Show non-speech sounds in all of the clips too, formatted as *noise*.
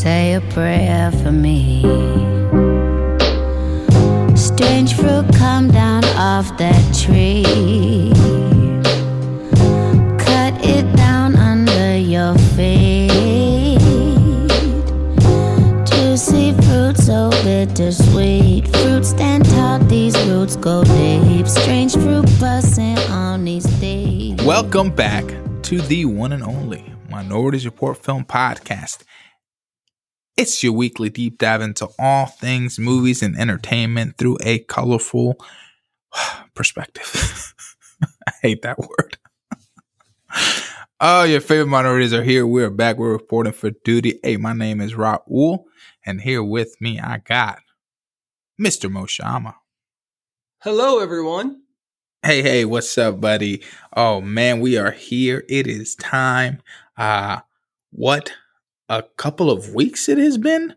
say a prayer for me. Strange fruit come down off that tree. Cut it down under your feet. Juicy fruit, so bittersweet. Fruit stand tall, these roots go deep. Strange fruit busting on these days. Welcome back to the one and only Minorities Report Film Podcast. It's your weekly deep dive into all things movies and entertainment through a colorful *sighs* perspective. *laughs* I hate that word. *laughs* oh, your favorite minorities are here. We're back. We're reporting for duty. Hey, my name is Raul, and here with me I got Mr. Moshama. Hello, everyone. Hey, hey, what's up, buddy? Oh man, we are here. It is time. Uh what a couple of weeks it has been.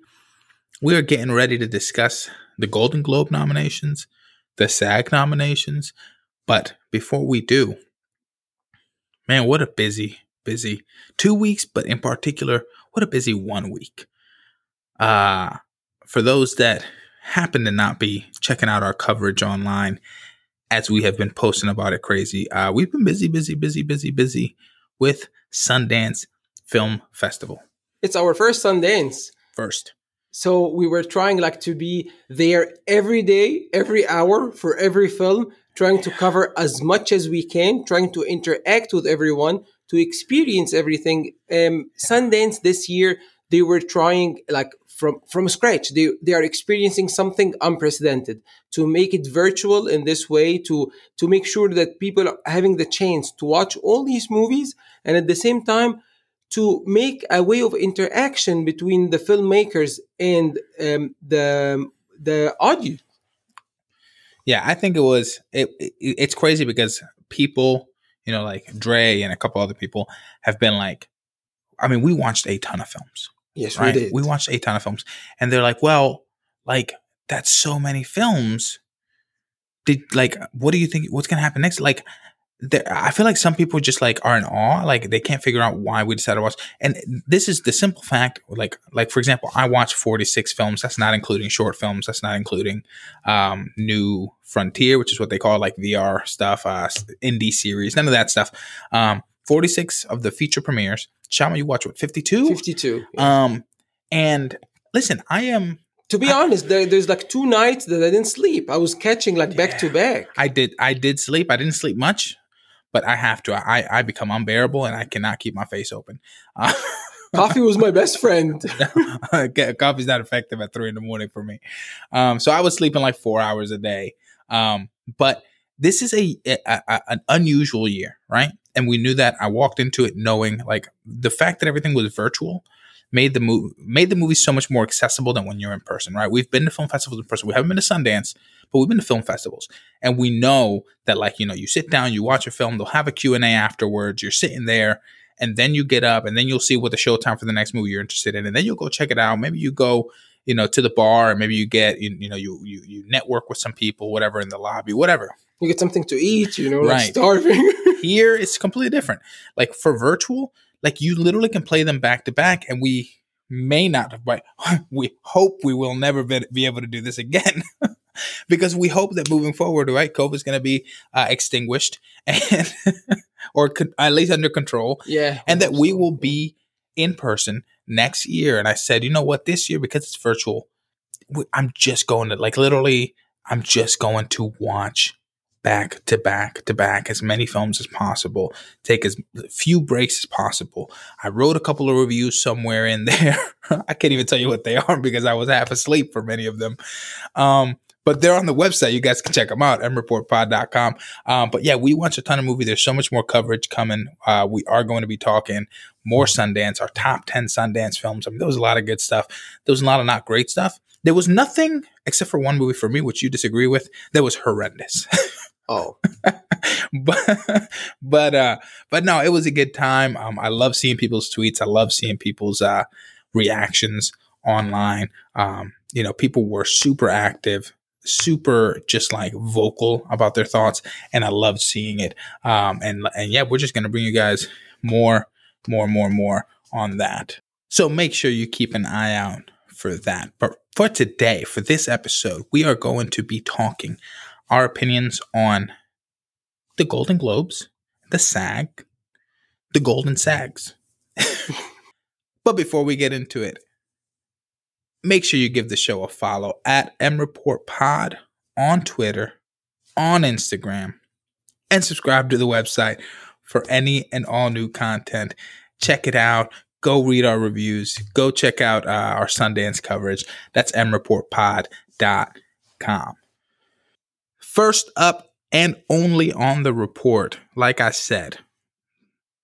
We are getting ready to discuss the Golden Globe nominations, the SAG nominations. But before we do, man, what a busy, busy two weeks, but in particular, what a busy one week. Uh, for those that happen to not be checking out our coverage online, as we have been posting about it crazy, uh, we've been busy, busy, busy, busy, busy with Sundance Film Festival it's our first Sundance. first. So we were trying like to be there every day, every hour for every film, trying to cover as much as we can, trying to interact with everyone, to experience everything. Um, Sundance this year, they were trying like from from scratch. They they are experiencing something unprecedented to make it virtual in this way to to make sure that people are having the chance to watch all these movies and at the same time to make a way of interaction between the filmmakers and um, the the audience. Yeah, I think it was. It, it, it's crazy because people, you know, like Dre and a couple other people have been like, I mean, we watched a ton of films. Yes, right? we did. We watched a ton of films, and they're like, well, like that's so many films. Did like, what do you think? What's gonna happen next? Like, there, I feel like some people just like are in awe, like they can't figure out why we decided to watch. And this is the simple fact, like like for example, I watched forty six films. That's not including short films. That's not including um, New Frontier, which is what they call like VR stuff, uh, indie series, none of that stuff. Um, forty six of the feature premieres. Shama, you watch what fifty two? 52. yeah. Um, and listen, I am to be honest, there, there's like two nights that I didn't sleep. I was catching like back to back. I did I did sleep. I didn't sleep much, but I have to. I I become unbearable and I cannot keep my face open. Uh, *laughs* Coffee was my best friend. *laughs* coffee's not effective at three in the morning for me. Um, so I was sleeping like four hours a day. Um, but this is a, a, a an unusual year, right? And we knew that. I walked into it knowing like the fact that everything was virtual made the movie made the movie so much more accessible than when you're in person, right? We've been to film festivals in person. We haven't been to Sundance, but we've been to film festivals, and we know that like you know you sit down, you watch a film, they'll have a Q and A afterwards. You're sitting there, and then you get up, and then you'll see what the showtime for the next movie you're interested in, and then you'll go check it out. Maybe you go. You know, to the bar, and maybe you get, you, you know, you, you you network with some people, whatever, in the lobby, whatever. You get something to eat, you know, like Right. starving. *laughs* Here, it's completely different. Like for virtual, like you literally can play them back to back, and we may not, but *laughs* we hope we will never be, able to do this again. *laughs* because we hope that moving forward, right, COVID is going to be uh, extinguished *laughs* and or con- at least under control, yeah. and that we will be in person next year. And I said, you know what, this year because it's virtual, I'm just going to like literally, I'm just going to watch back to back to back as many films as possible, take as few breaks as possible. I wrote a couple of reviews somewhere in *laughs* there. I can't even tell you what they are because I was half asleep for many of them. Um, but they're on the website. You guys can check them out, mreportpod.com. Um, but yeah, we watch a ton of movies. There's so much more coverage coming. Uh, we are going to be talking more Sundance, our top 10 Sundance films. I mean, there was a lot of good stuff. There was a lot of not great stuff. There was nothing except for one movie for me, which you disagree with, that was horrendous. *laughs* Oh, *laughs* but but uh but no it was a good time. Um i love seeing people's tweets. I love seeing people's uh reactions online. Um you know people were super active super just like vocal about their thoughts and i loved seeing it. Um and and yeah we're just gonna bring you guys more more more more on that. So make sure you keep an eye out for that. But for today, for this episode, we are going to be talking our opinions on the Golden Globes, the SAG, the Golden Sags. *laughs* but before we get into it, make sure you give the show a follow at mreportpod on Twitter, on Instagram, and subscribe to the website for any and all new content. Check it out. Go read our reviews. Go check out uh, our Sundance coverage. That's mreportpod.com. First up and only on the report, like I said,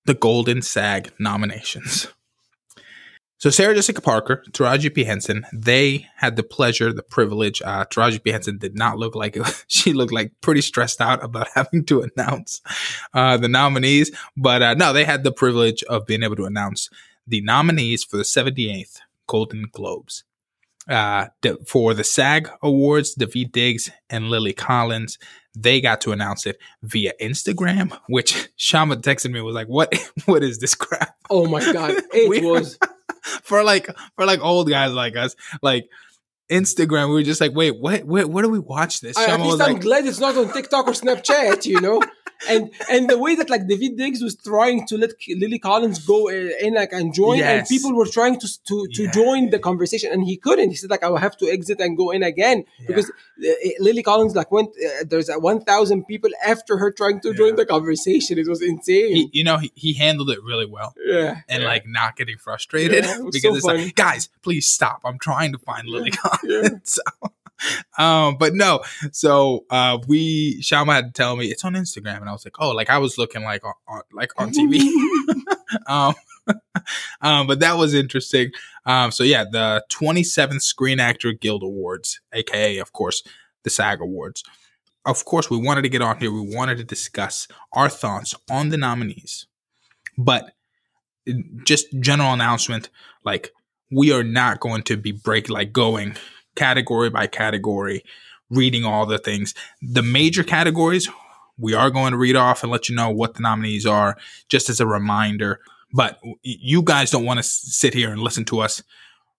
the Golden SAG nominations. So Sarah Jessica Parker, Taraji P. Henson, they had the pleasure, the privilege. Uh, Taraji P. Henson did not look like *laughs* she looked like pretty stressed out about *laughs* having to announce uh, the nominees. But uh, no, they had the privilege of being able to announce the nominees for the 78th Golden Globes. Uh, for the SAG Awards, Daveed Diggs and Lily Collins, they got to announce it via Instagram, which *laughs* Shama texted me was like, "What? *laughs* What is this crap?" Oh my god, *laughs* it was for like for like old guys like us, like Instagram. We were just like, "Wait, what? What? Where do we watch this?" I, at Shama was least I'm like, glad it's not on TikTok or Snapchat, you know. *laughs* And and the way that like David Diggs was trying to let Lily Collins go uh, in like and join, and people were trying to to, to Yeah. join the conversation, and he couldn't. He said like I will have to exit and go in again because uh, Lily Collins like went. Uh, there's uh, one thousand people after her trying to join the conversation. It was insane. he, you know, he, he handled it really well. yeah, and yeah. like not getting frustrated Yeah, it *laughs* because so it's funny. like, guys, please stop. I'm trying to find Lily Yeah. *laughs* So, um, but no, so uh, we Shama had to tell me it's on Instagram, and I was like, oh, like I was looking like on, on like on TV. *laughs* *laughs* um, um, but that was interesting. Um, so yeah, the 27th Screen Actor Guild Awards, aka of course the SAG Awards. Of course, we wanted to get on here. We wanted to discuss our thoughts on the nominees, but just general announcement like we are not going to be break like going category by category reading all the things. The major categories we are going to read off and let you know what the nominees are just as a reminder. But you guys don't want to sit here and listen to us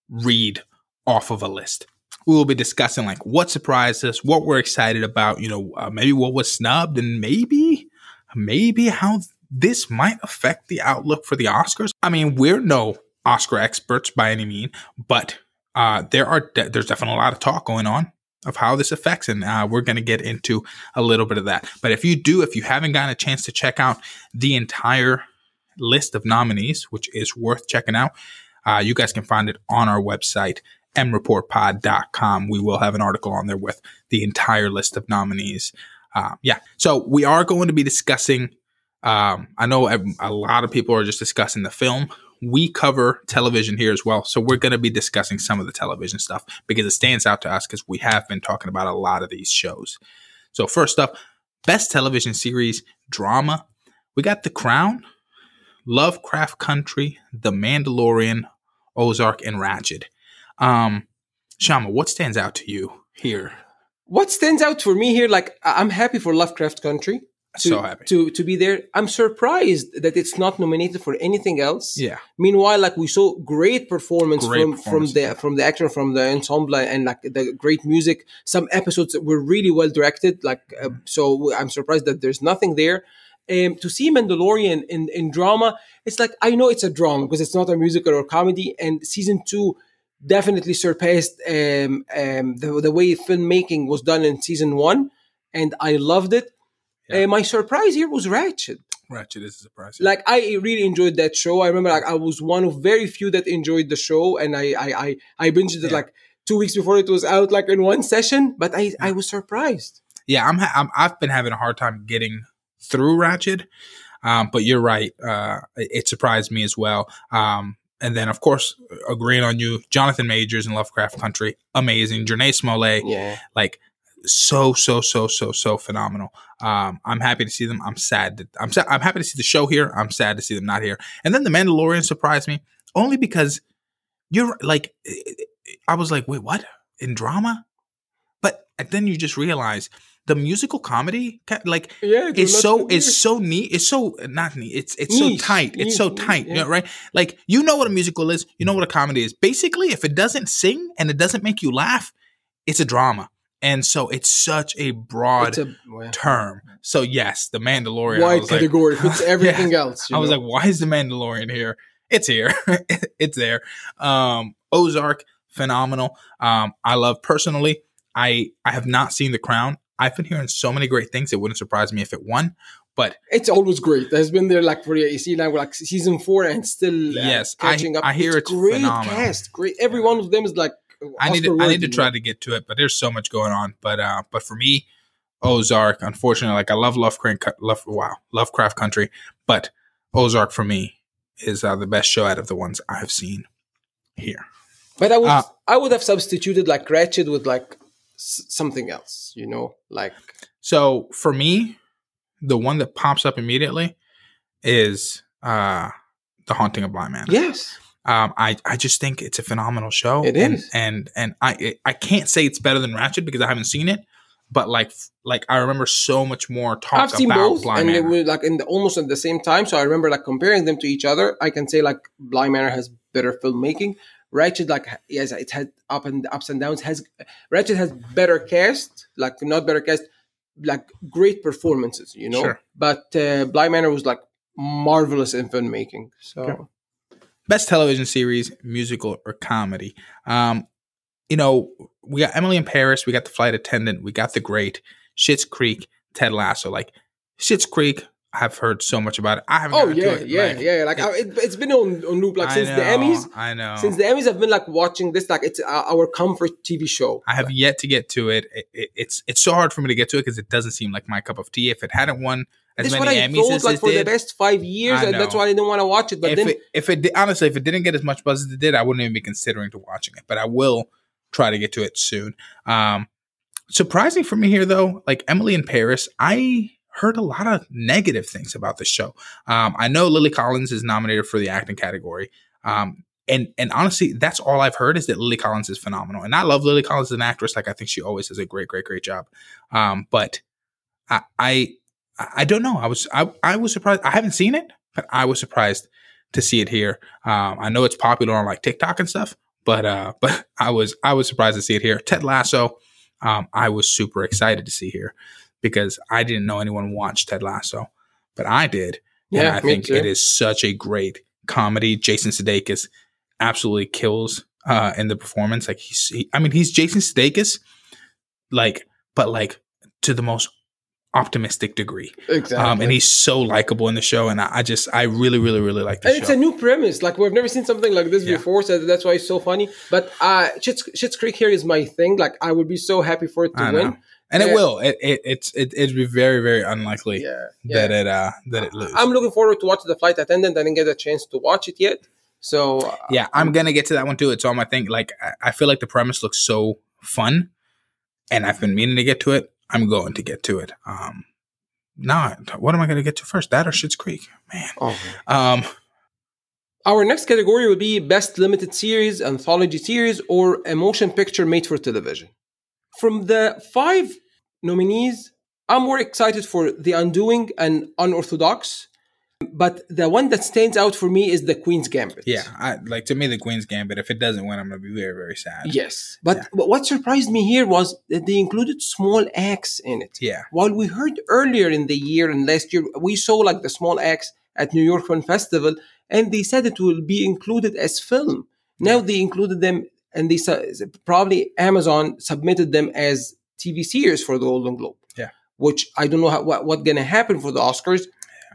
read off of a list. We will be discussing like what surprised us what we're excited about you know uh, maybe what was snubbed and maybe maybe how this might affect the outlook for the Oscars. I mean, we're no Oscar experts by any mean, but uh, there are de- there's definitely a lot of talk going on of how this affects, and uh, we're going to get into a little bit of that. But if you do, if you haven't gotten a chance to check out the entire list of nominees, which is worth checking out, uh, you guys can find it on our website mreportpod.com. We will have an article on there with the entire list of nominees. Uh, yeah, so we are going to be discussing um, I know a lot of people are just discussing the film. We cover television here as well, so we're going to be discussing some of the television stuff because it stands out to us because we have been talking about a lot of these shows. So first up, best television series drama. We got The Crown, Lovecraft Country, The Mandalorian, Ozark, and Ratched. Um, Shama, what stands out to you here? what stands out for me here, like I'm happy for Lovecraft Country. To, so happy. to to be there. I'm surprised that it's not nominated for anything else. yeah, Meanwhile, like we saw great performance Great from performance, from the yeah. from the actor from the ensemble and like the great music. Some episodes were really well directed. Like uh, Mm-hmm. so, I'm surprised that there's nothing there. Um, to see Mandalorian in in drama, it's like I know it's a drama because it's not a musical or comedy. And season two definitely surpassed um, um, the the way filmmaking was done in season one, and I loved it. Yeah. Uh, my surprise here was Ratched Ratched is a surprise. like I really enjoyed that show. I remember like I was one of very few that enjoyed the show, and I I I, I binged it Yeah. like two weeks before it was out, like in one session. But I I was surprised. yeah, I'm, ha- I'm I've been having a hard time getting through Ratched, um, but you're right. Uh, it, surprised me as well. Um, and then of course, agreeing on you, Jonathan Majors in Lovecraft Country, amazing. Jurnee Smollett, Yeah, like so so so so so phenomenal. Um, I'm happy to see them. I'm sad that I'm sad. I'm happy to see the show here. I'm sad to see them not here. And then the Mandalorian surprised me only because you're like, I was like, wait, what in drama? But then you just realize the musical comedy, like Yeah, it it's so it's so neat. It's so not neat. It's it's Niche, so tight. It's so niche, tight. yeah. You know, right? Like you know what a musical is. You know what a comedy is. Basically, if it doesn't sing and it doesn't make you laugh, it's a drama. And so it's such a broad a well, term. So yes, the Mandalorian. I wide was like- category fits *laughs* everything Yeah. else. I was like, why is the Mandalorian here? It's here. *laughs* it's there. Um, Ozark, phenomenal. Um, I love personally. I I have not seen The Crown. I've been hearing so many great things. It wouldn't surprise me if it won. But it's always great. Has been there like for you see now like season four and still uh, Yes, I- catching up. I hear it's great phenomenal. cast. Great, every one of them is like. I need to, I need to try to get to it. But there's so much going on. But uh, but for me, Ozark. Unfortunately, like I love Lovecraft. Love wow, Lovecraft Country. But Ozark for me is uh, the best show out of the ones I've seen here. But I would Uh, I would have substituted like Ratched with like s- something else, you know, like So for me, the one that pops up immediately is uh The Haunting of Bly Manor. yes, Um I, I just think it's a phenomenal show. It and, is. And and I I can't say it's better than Ratched because I haven't seen it, but like like I remember so much more talk I've seen about both, Bly and they Manor. were like in the almost at the same time. So I remember like comparing them to each other. I can say like Bly Manor has better filmmaking. Ratched like yes, it had up and ups and downs. Has Ratched has better cast, like not better cast, like great performances, you know. Sure. But uh, Bly Manor was like marvelous in filmmaking. So Okay. Best television series, musical or comedy. Um, you know, we got Emily in Paris, we got The Flight Attendant, we got The Great, Schitt's Creek, Ted Lasso. Like Schitt's Creek, I've heard so much about it. I haven't. Oh yeah, it. yeah, Like, yeah. Like I, it, it's been on, on loop like I since the Emmys. I know. Since the Emmys, I've been like watching this. Like it's our, our comfort TV show. I have yet to get to it. It, it. It's it's so hard for me to get to it because it doesn't seem like my cup of tea. If it hadn't won as This is many what I Emmys thought as like it for did, the best five years, and that's why I didn't want to watch it. But if then it if it did, honestly, if it didn't get as much buzz as it did, I wouldn't even be considering to watching it. But I will try to get to it soon. Um, surprising for me here though, like Emily in Paris, I heard a lot of negative things about the show. Um, I know Lily Collins is nominated for the acting category. Um, and and honestly, that's all I've heard is that Lily Collins is phenomenal. And I love Lily Collins as an actress. Like I think she always does a great, great, great job. Um, but I, I I don't know. I was I, I was surprised. I haven't seen it, but I was surprised to see it here. Um, I know it's popular on like TikTok and stuff, but uh, *laughs* but I was I was surprised to see it here. Ted Lasso, um, I was super excited to see here because I didn't know anyone watched Ted Lasso, but I did. and Yeah, I me think too. it is such a great comedy. Jason Sudeikis absolutely kills uh, in the performance. Like he's, he, I mean, he's Jason Sudeikis, like, but like to the most optimistic degree. exactly, Um, and he's so likable in the show, and I, I just, I really, really, really like the show. and show. it's a new premise. Like we've never seen something like this Yeah. before, so that's why it's so funny. But uh, Schitt's, Creek here is my thing. Like I would be so happy for it to I win. know. and it will. It, it, it's, it, it'd be very, very unlikely Yeah, that it, uh, that it lose. I'm looking forward to watch the flight attendant. I didn't get a chance to watch it yet, so uh, yeah, I'm gonna get to that one too. It's on my thing. Like, I, I feel like the premise looks so fun, and I've been meaning to get to it. I'm going to get to it. Um, now, what am I gonna get to first? That or Schitt's Creek? Man. oh. Um, Our next category will be Best Limited Series, Anthology Series, or a Motion Picture Made for Television. From the five nominees, I'm more excited for The Undoing and Unorthodox, but the one that stands out for me is The Queen's Gambit. yeah, I like to me the Queen's Gambit. If it doesn't win, I'm gonna be very, very sad. Yes. But Yeah. what surprised me here was that they included Small Axe in it. Yeah. While we heard earlier in the year and last year, we saw like the Small Axe at New York Film Festival, and they said it will be included as film. Now they included them, and they probably Amazon submitted them as TV series for the Golden Globe. Yeah. Which I don't know how, what what's gonna happen for the Oscars,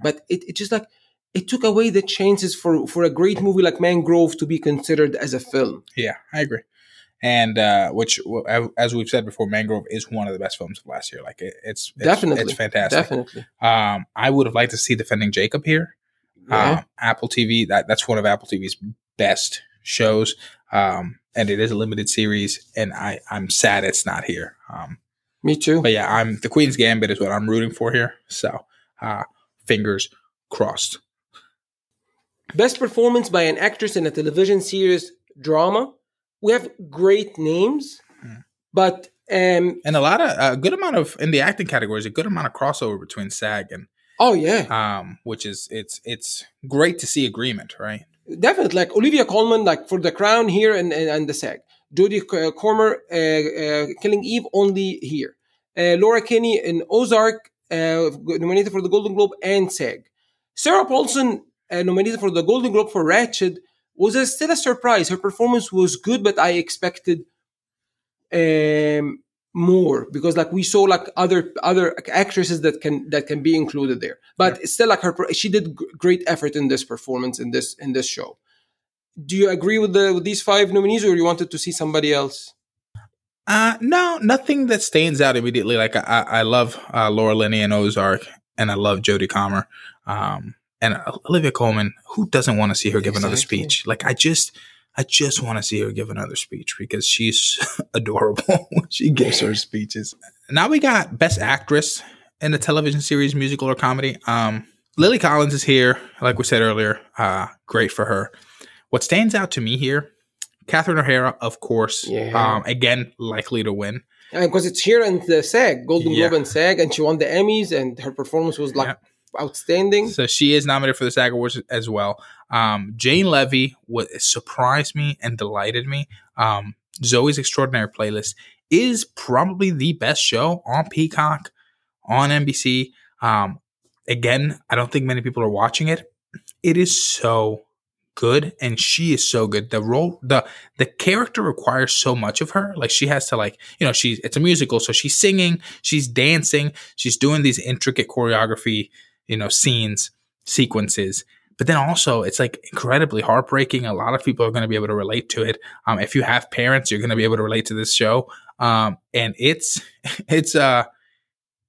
but it, it just like it took away the chances for for a great movie like Mangrove to be considered as a film. Yeah, I agree. And uh, which, as we've said before, Mangrove is one of the best films of last year. Like it, it's, it's Definitely. it's fantastic. Definitely. Um, I would have liked to see Defending Jacob here. Yeah. Um, Apple TV that that's one of Apple TV's best shows. Um, and it is a limited series, and I I'm sad it's not here. Um, Me too. but yeah, I'm the Queen's Gambit is what I'm rooting for here. So, uh, fingers crossed. Best performance by an actress in a television series drama. We have great names, Hmm. but Um, and a lot of a good amount of in the acting categories, a good amount of crossover between SAG and oh yeah, um, which is it's it's great to see agreement, right? definitely. Like Olivia Colman, like for The Crown here and and, and the SAG. Jodie uh, Comer, uh, uh, Killing Eve, only here. Uh, Laura Linney in Ozark, uh, nominated for the Golden Globe and SAG. Sarah Paulson, uh, nominated for the Golden Globe for Ratched, was a, still a surprise. Her performance was good, but I expected um, more because like we saw like other other actresses that can that can be included there but yeah. still like her she did great effort in this performance in this in this show do you agree with the with these five nominees or you wanted to see somebody else uh no nothing that stands out immediately like i i love uh, laura linney and ozark and i love jodie comer um and olivia Colman. who doesn't want to see her give exactly. another speech like i just I just want to see her give another speech because she's *laughs* adorable when *laughs* she gives her speeches. Now we got Best Actress in a television series, musical or comedy. Um, Lily Collins is here, like we said earlier. Uh, great for her. What stands out to me here, Catherine O'Hara, of course. Yeah. Um, again, likely to win. Because it's here in the SAG, Golden yeah. Globe and SAG, and she won the Emmys, and her performance was like yeah. outstanding. So she is nominated for the SAG Awards as well. Um, Jane Levy what surprised me and delighted me. Um, Zoey's Extraordinary Playlist is probably the best show on Peacock, on NBC. Um, again, I don't think many people are watching it. It is so good and she is so good the role the the character requires so much of her like she has to like you know she's it's a musical so she's singing she's dancing she's doing these intricate choreography you know scenes sequences but then also it's like incredibly heartbreaking. A lot of people are going to be able to relate to it. Um, if you have parents, you're going to be able to relate to this show. Um, and it's, *laughs* it's, uh,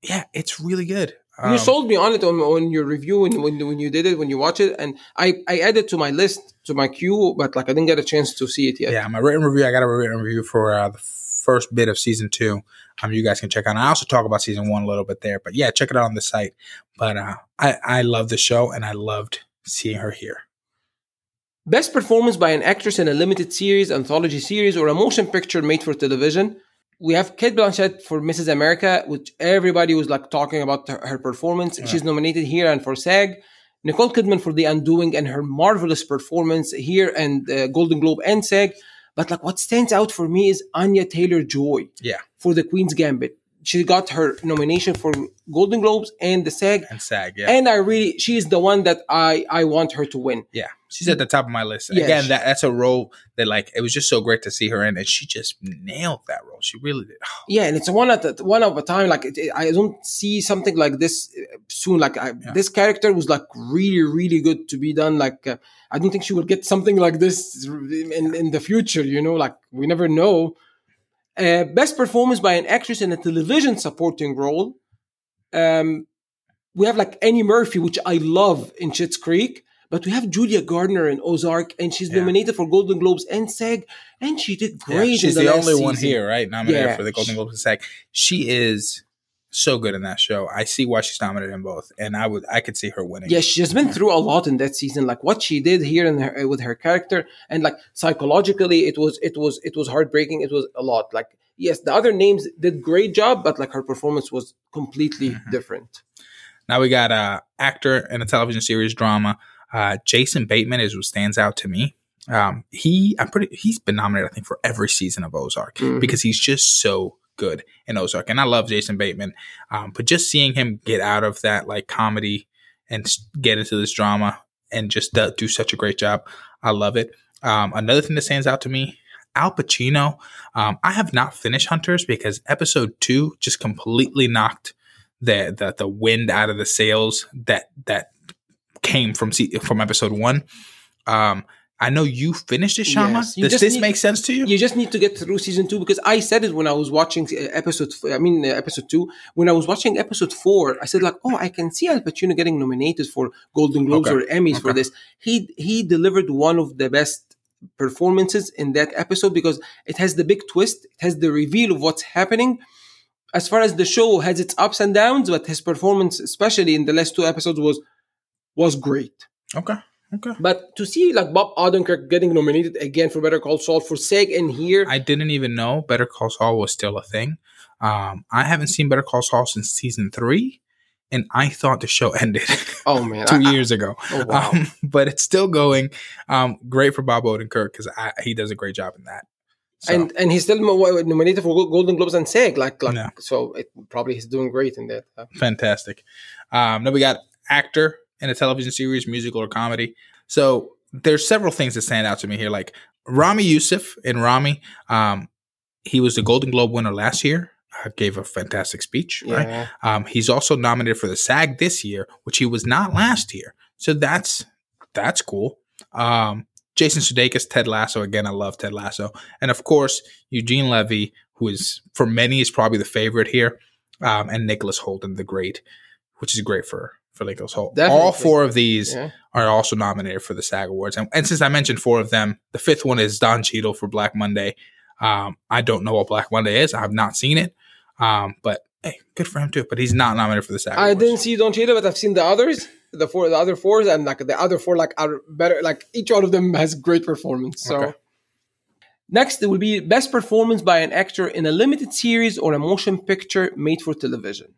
yeah, it's really good. Um, you sold me on it on, on your review when, when when you did it when you watch it, and I I added to my list to my queue, but like I didn't get a chance to see it yet. Yeah, my written review. I got a written review for uh, the first bit of season two. Um, you guys can check out. I also talk about season one a little bit there, but yeah, check it out on the site. But uh, I I love the show, and I loved seeing her here. Best performance by an actress in a limited series, anthology series, or a motion picture made for television. We have Cate Blanchett for Mrs. America, which everybody was like talking about her, her performance. Yeah. She's nominated here and for SAG. Nicole Kidman for The Undoing and her marvelous performance here and uh, Golden Globe and SAG. But like what stands out for me is Anya Taylor Joy. Yeah. For The Queen's Gambit she got her nomination for Golden Globes and the SAG. And SAG, yeah. And I really, she's the one that I I want her to win. Yeah, she's at the top of my list. Yeah, Again, she, that that's a role that like it was just so great to see her in, and she just nailed that role. She really did. Oh. *sighs* Yeah, and it's one at the, one of a time. Like it, I don't see something like this soon. Like I, yeah. this character was like really really good to be done. Like uh, I don't think she will get something like this in in the future. You know, like we never know. Uh, best performance by an actress in a television supporting role. Um, we have like Annie Murphy, which I love in Schitt's Creek, but we have Julia Garner in Ozark, and she's yeah. nominated for Golden Globes and SAG, and she did great. Yeah, she's the, the only season. one here, right? Nominated yeah. for the Golden Globes and SAG. She is so good in that show. I see why she's nominated in both, and I would I could see her winning. Yeah, she has been through a lot in that season. Like what she did here in her, with her character, and like psychologically, it was it was it was heartbreaking. It was a lot. Like yes, the other names did great job, but like her performance was completely mm-hmm. different. Now we got a uh, actor in a television series drama. Uh, Jason Bateman is what stands out to me. Um, he, I'm pretty. He's been nominated, I think, for every season of Ozark mm-hmm. because he's just so good in Ozark, and I love Jason Bateman. Um, but just seeing him get out of that like comedy and get into this drama and just do such a great job, I love it. Um, another thing that stands out to me, Al Pacino. Um, I have not finished Hunters because episode two just completely knocked the the, the wind out of the sails that that came from from episode one. Um, I know you finished it, Shama. Yes, Does this need, make sense to you? You just need to get through season two because I said it when I was watching uh, episode. I mean, uh, episode two. When I was watching episode four, I said like, "Oh, I can see Al Pacino getting nominated for Golden Globes okay. or Emmys okay. for this." He he delivered one of the best performances in that episode because it has the big twist. It has the reveal of what's happening. As far as the show has its ups and downs, but his performance, especially in the last two episodes, was was great. Okay. Okay. But to see like Bob Odenkirk getting nominated again for Better Call Saul for SAG and here, I didn't even know Better Call Saul was still a thing. Um, I haven't seen Better Call Saul since season three, and I thought the show *laughs* ended Oh man, two I- years ago. oh, wow. Um, but it's still going. Um, great for Bob Odenkirk because he does a great job in that. So, and and he's still nominated for Golden Globes and SAG. Like like Yeah. so, it probably he's doing great in that. Fantastic. Um, then we got actor in a television series, musical or comedy. So there's several things that stand out to me here. Like Ramy Youssef in Ramy, um, he was the Golden Globe winner last year. Uh, gave a fantastic speech. Right. Um, he's also nominated for the SAG this year, which he was not last year. So that's that's cool. Um, Jason Sudeikis, Ted Lasso. Again, I love Ted Lasso, and of course Eugene Levy, who is for many is probably the favorite here, um, and Nicholas Holden, the great, which is great for for Nicholas Holden. Definitely. All four of these yeah. are also nominated for the SAG Awards, and, and since I mentioned four of them, the fifth one is Don Cheadle for Black Monday. Um, I don't know what Black Monday is. I have not seen it, um, but hey, good for him too. But he's not nominated for the SAG. I Awards. didn't see Don Cheadle, but I've seen the others. The four, the other fours, and like the other four, like are better. Like each one of them has great performance. So Okay. next, it will be best performance by an actor in a limited series or a motion picture made for television.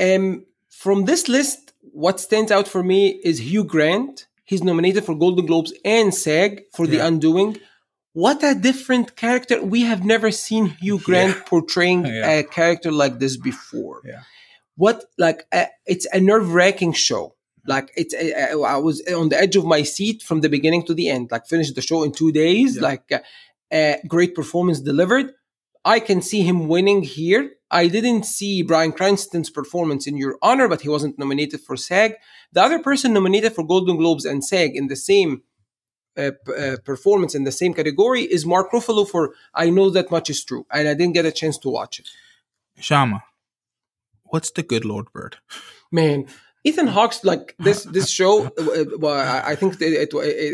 Um, from this list, what stands out for me is Hugh Grant. He's nominated for Golden Globes and SAG for The Undoing. What a different character! We have never seen Hugh Grant portraying *laughs* Yeah. a character like this before. Yeah. What like uh, it's a nerve wracking show. Like it's uh, I was on the edge of my seat from the beginning to the end. Like finished the show in two days. Yeah. Like uh, uh, great performance delivered. I can see him winning here. I didn't see Bryan Cranston's performance in Your Honor, but he wasn't nominated for SAG. The other person nominated for Golden Globes and SAG in the same uh, p- uh, performance in the same category is Mark Ruffalo for I Know That Much Is True, and I didn't get a chance to watch it. Shama, what's the good Lord Bird? Man, Ethan Hawke's like this this show. Uh, well, I I think it, it,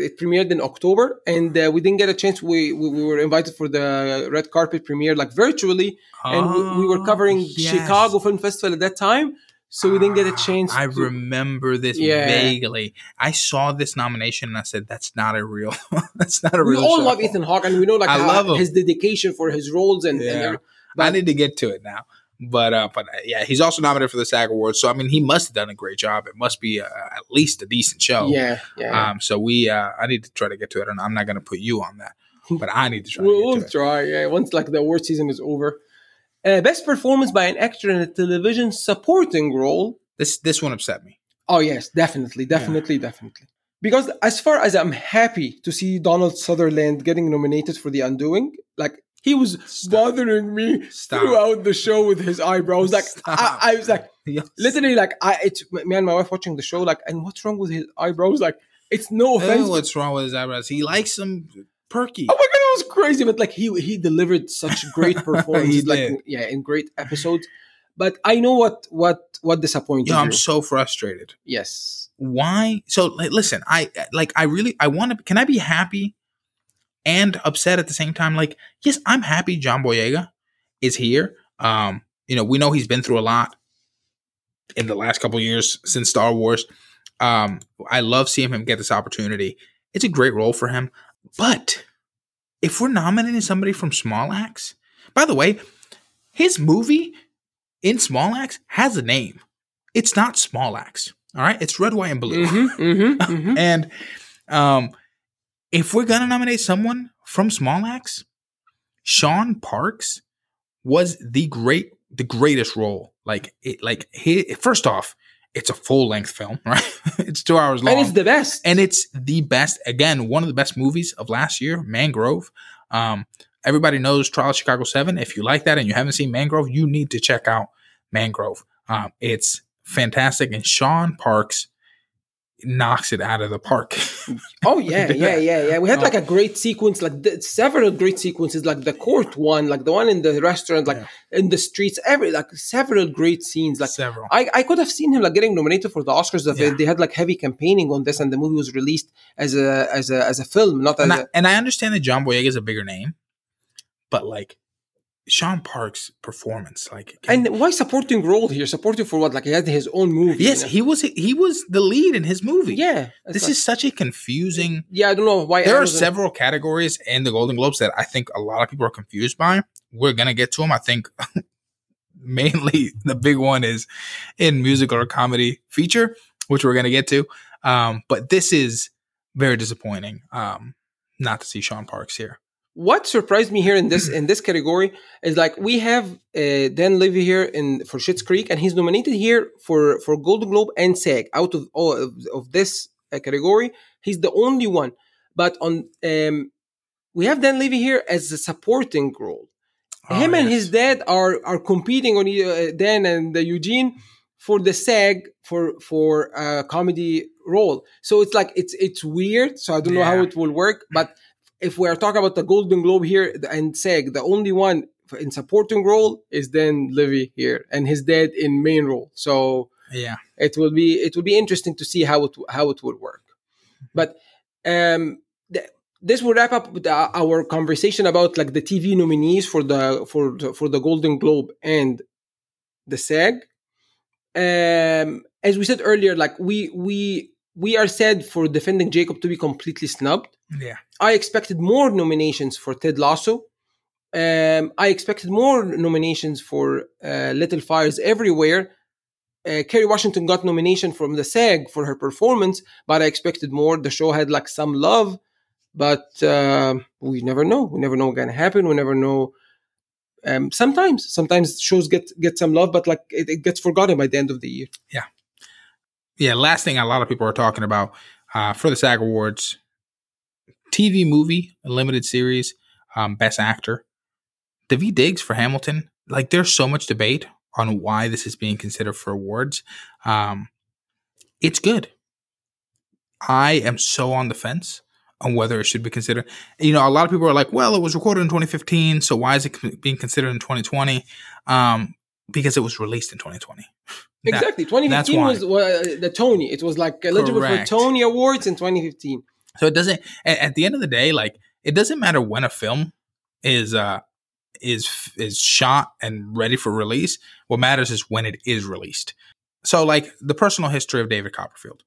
it premiered in October, and uh, we didn't get a chance. We, we we were invited for the red carpet premiere, like virtually, and we, we were covering Oh, yes. Chicago Film Festival at that time, so we didn't get a Ah, chance. I to- remember this Yeah. vaguely. I saw this nomination and I said, "That's not a real. *laughs* that's not a We real." all show." love Ethan Hawke, and we know like I love him. his dedication for his roles and, and Yeah. every- I need to get to it now. But uh, but uh, yeah, he's also nominated for the SAG Awards. So I mean, he must have done a great job. It must be uh, at least a decent show. yeah, yeah. Um. So we, uh, I need to try to get to it, and I'm not going to put you on that, *laughs* but I need to try we'll, to we'll to it. try. Yeah, once like the award season is over. Uh, best performance by an actor in a television supporting role. This this one upset me. Oh yes, definitely, definitely, definitely. Because as far as I'm happy to see Donald Sutherland getting nominated for The Undoing, like he was Stop. bothering me Stop. throughout the show with his eyebrows. Like I, I was like, *laughs* Yes. literally, like I, it's me and my wife watching the show. Like, and what's wrong with his eyebrows? Like, it's no I offense. know what's wrong with his eyebrows. He likes them perky. Oh my god, it was crazy! But like he he delivered such great *laughs* performances, like yeah, in great episodes. But I know what what what disappointed you. I'm so frustrated. yes, why so li- listen i like i really i want to can i be happy and upset at the same time like yes i'm happy john boyega is here. Um you know we know he's been through a lot in the last couple years since star wars. Um i love seeing him get this opportunity. It's a great role for him. But if we're nominating somebody from small Axe, by the way his movie in small Axe has a name. It's not small Axe. all right? It's red white and blue. Mm-hmm, mm-hmm, *laughs* mm-hmm. and um, if we're gonna nominate someone from Small Axe, Shaun Parkes was the great, the greatest role. Like it, like he. First off, it's a full length film, *laughs* right? it's two hours long, and it's the best. and it's the best. Again, one of the best movies of last year, Mangrove. Um, everybody knows Trial of Chicago Seven. If you like that and you haven't seen Mangrove, you need to check out Mangrove. Um, it's fantastic, and Shaun Parkes knocks it out of the park. *laughs* oh yeah, *laughs* yeah, yeah, yeah. We had Oh. like a oh. great sequence, like the, several great sequences, like the court one, like the one in the restaurant, like in the streets. Every like several great scenes. Like Several. I, I could have seen him like getting nominated for the Oscars. If Yeah. They had like heavy campaigning on this, and the movie was released as a as a as a film, not as and, a I, and I understand that John Boyega is a bigger name, but like Shaun Parkes' performance, like And why supporting role here? Supporting for what? Like he had his own movie. yes, you know? he was he was the lead in his movie. yeah. this like- is such a confusing. yeah. I don't know why. There are several categories in the Golden Globes that I think a lot of people are confused by. We're gonna get to them. I think *laughs* mainly the big one is in musical or comedy feature, which we're gonna get to. Um, but this is very disappointing. Um, not to see Shaun Parkes here. What surprised me here in this in this category is like we have uh, Dan Levy here in for Schitt's Creek, and he's nominated here for for Golden Globe and SAG. Out of all of, of this uh, category, he's the only one. But on um, we have Dan Levy here as a supporting role. Oh, Him and his dad are are competing on uh, Dan and uh, Eugene for the SAG for for a comedy role. So it's like it's it's weird. So I don't know how it will work. But if we are talking about the Golden Globe here and SAG, the only one in supporting role is then Levy here, and his dad in main role. So Yeah. it will be it will be interesting to see how it how it will work. But um, th- this will wrap up with our, conversation about like the TV nominees for the for the, for the Golden Globe and the SAG. Um, as we said earlier, like we we we are sad for defending Jacob to be completely snubbed. Yeah. I expected more nominations for Ted Lasso. Um, I expected more nominations for uh, Little Fires Everywhere. Uh, Kerry Washington got nomination from the SAG for her performance, but I expected more. The show had like some love, but uh, we never know. We never know what's gonna happen. We never know. Um, sometimes, sometimes shows get get some love, but like it, it gets forgotten by the end of the year. yeah, yeah. last thing a lot of people are talking about uh, for the SAG Awards TV movie, a limited series, um, Best Actor. David Diggs for Hamilton. Like, there's so much debate on why this is being considered for awards. Um, it's good. I am so on the fence on whether it should be considered. You know, a lot of people are like, well, it was recorded in 2015, so why is it being considered in 2020? Um, because it was released in 2020. That- Exactly. 2015 why. was uh, the Tony. It was like eligible Correct. for Tony Awards in 2015. So it doesn't. At, the end of the day, like it doesn't matter when a film is uh is is shot and ready for release. What matters is when it is released. So like the personal history of David Copperfield,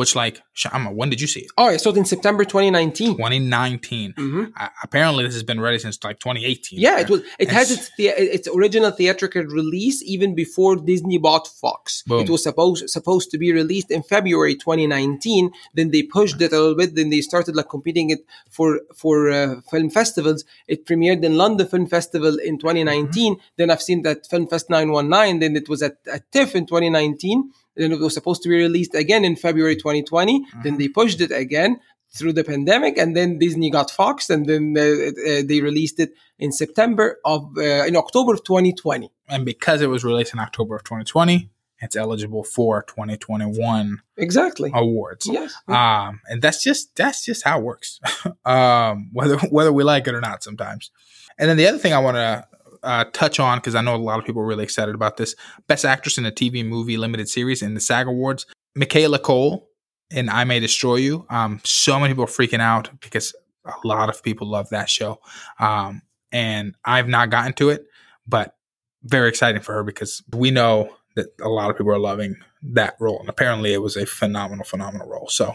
which like Shama, when did you see it? Oh, I saw it in September 2019. 2019. hmm Uh, apparently, this has been ready since like 2018. Yeah, it was. It And has its the, its original theatrical release even before Disney bought Fox. Boom. It was supposed supposed to be released in February 2019. Then they pushed it a little bit. Then they started like competing it for for uh, film festivals. It premiered in London Film Festival in 2019. Then I've seen that Film Fest 919. Then it was at, at TIFF in 2019. Then it was supposed to be released again in February 2020. Then they pushed it again through the pandemic, and then Disney got Fox, and then uh, uh, they released it in September of uh, in October of 2020. and because it was released in October of 2020, it's eligible for 2021 Exactly. awards. Yes. um and that's just that's just how it works *laughs* um whether whether we like it or not sometimes and then the other thing i want to uh, touch on because i know a lot of people are really excited about this best actress in a tv movie limited series in the sag awards michaela coel in i may destroy you um so many people are freaking out because a lot of people love that show um and i've not gotten to it but very exciting for her because we know that a lot of people are loving that role and apparently it was a phenomenal phenomenal role so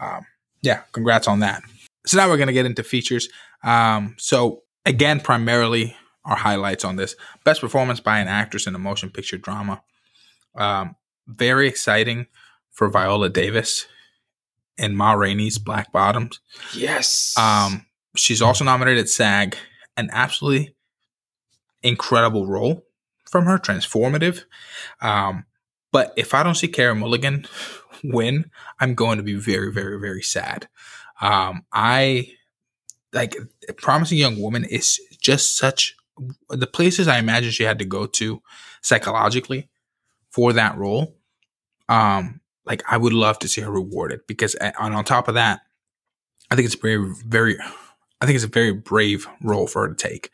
um, yeah, congrats on that. So now we're going to get into features. Um, so again, primarily our highlights on this best performance by an actress in a motion picture drama. Um, very exciting for Viola Davis in Ma Rainey's Black Bottoms. Yes. Um, she's also nominated at SAG. An absolutely incredible role from her, transformative. Um, but if I don't see Kara Mulligan *laughs* win, I'm going to be very, very, very sad. Um, I like Promising Young Woman is just such the places I imagine she had to go to psychologically for that role. Um, like I would love to see her rewarded because, and on top of that, I think it's very, very, I think it's a very brave role for her to take.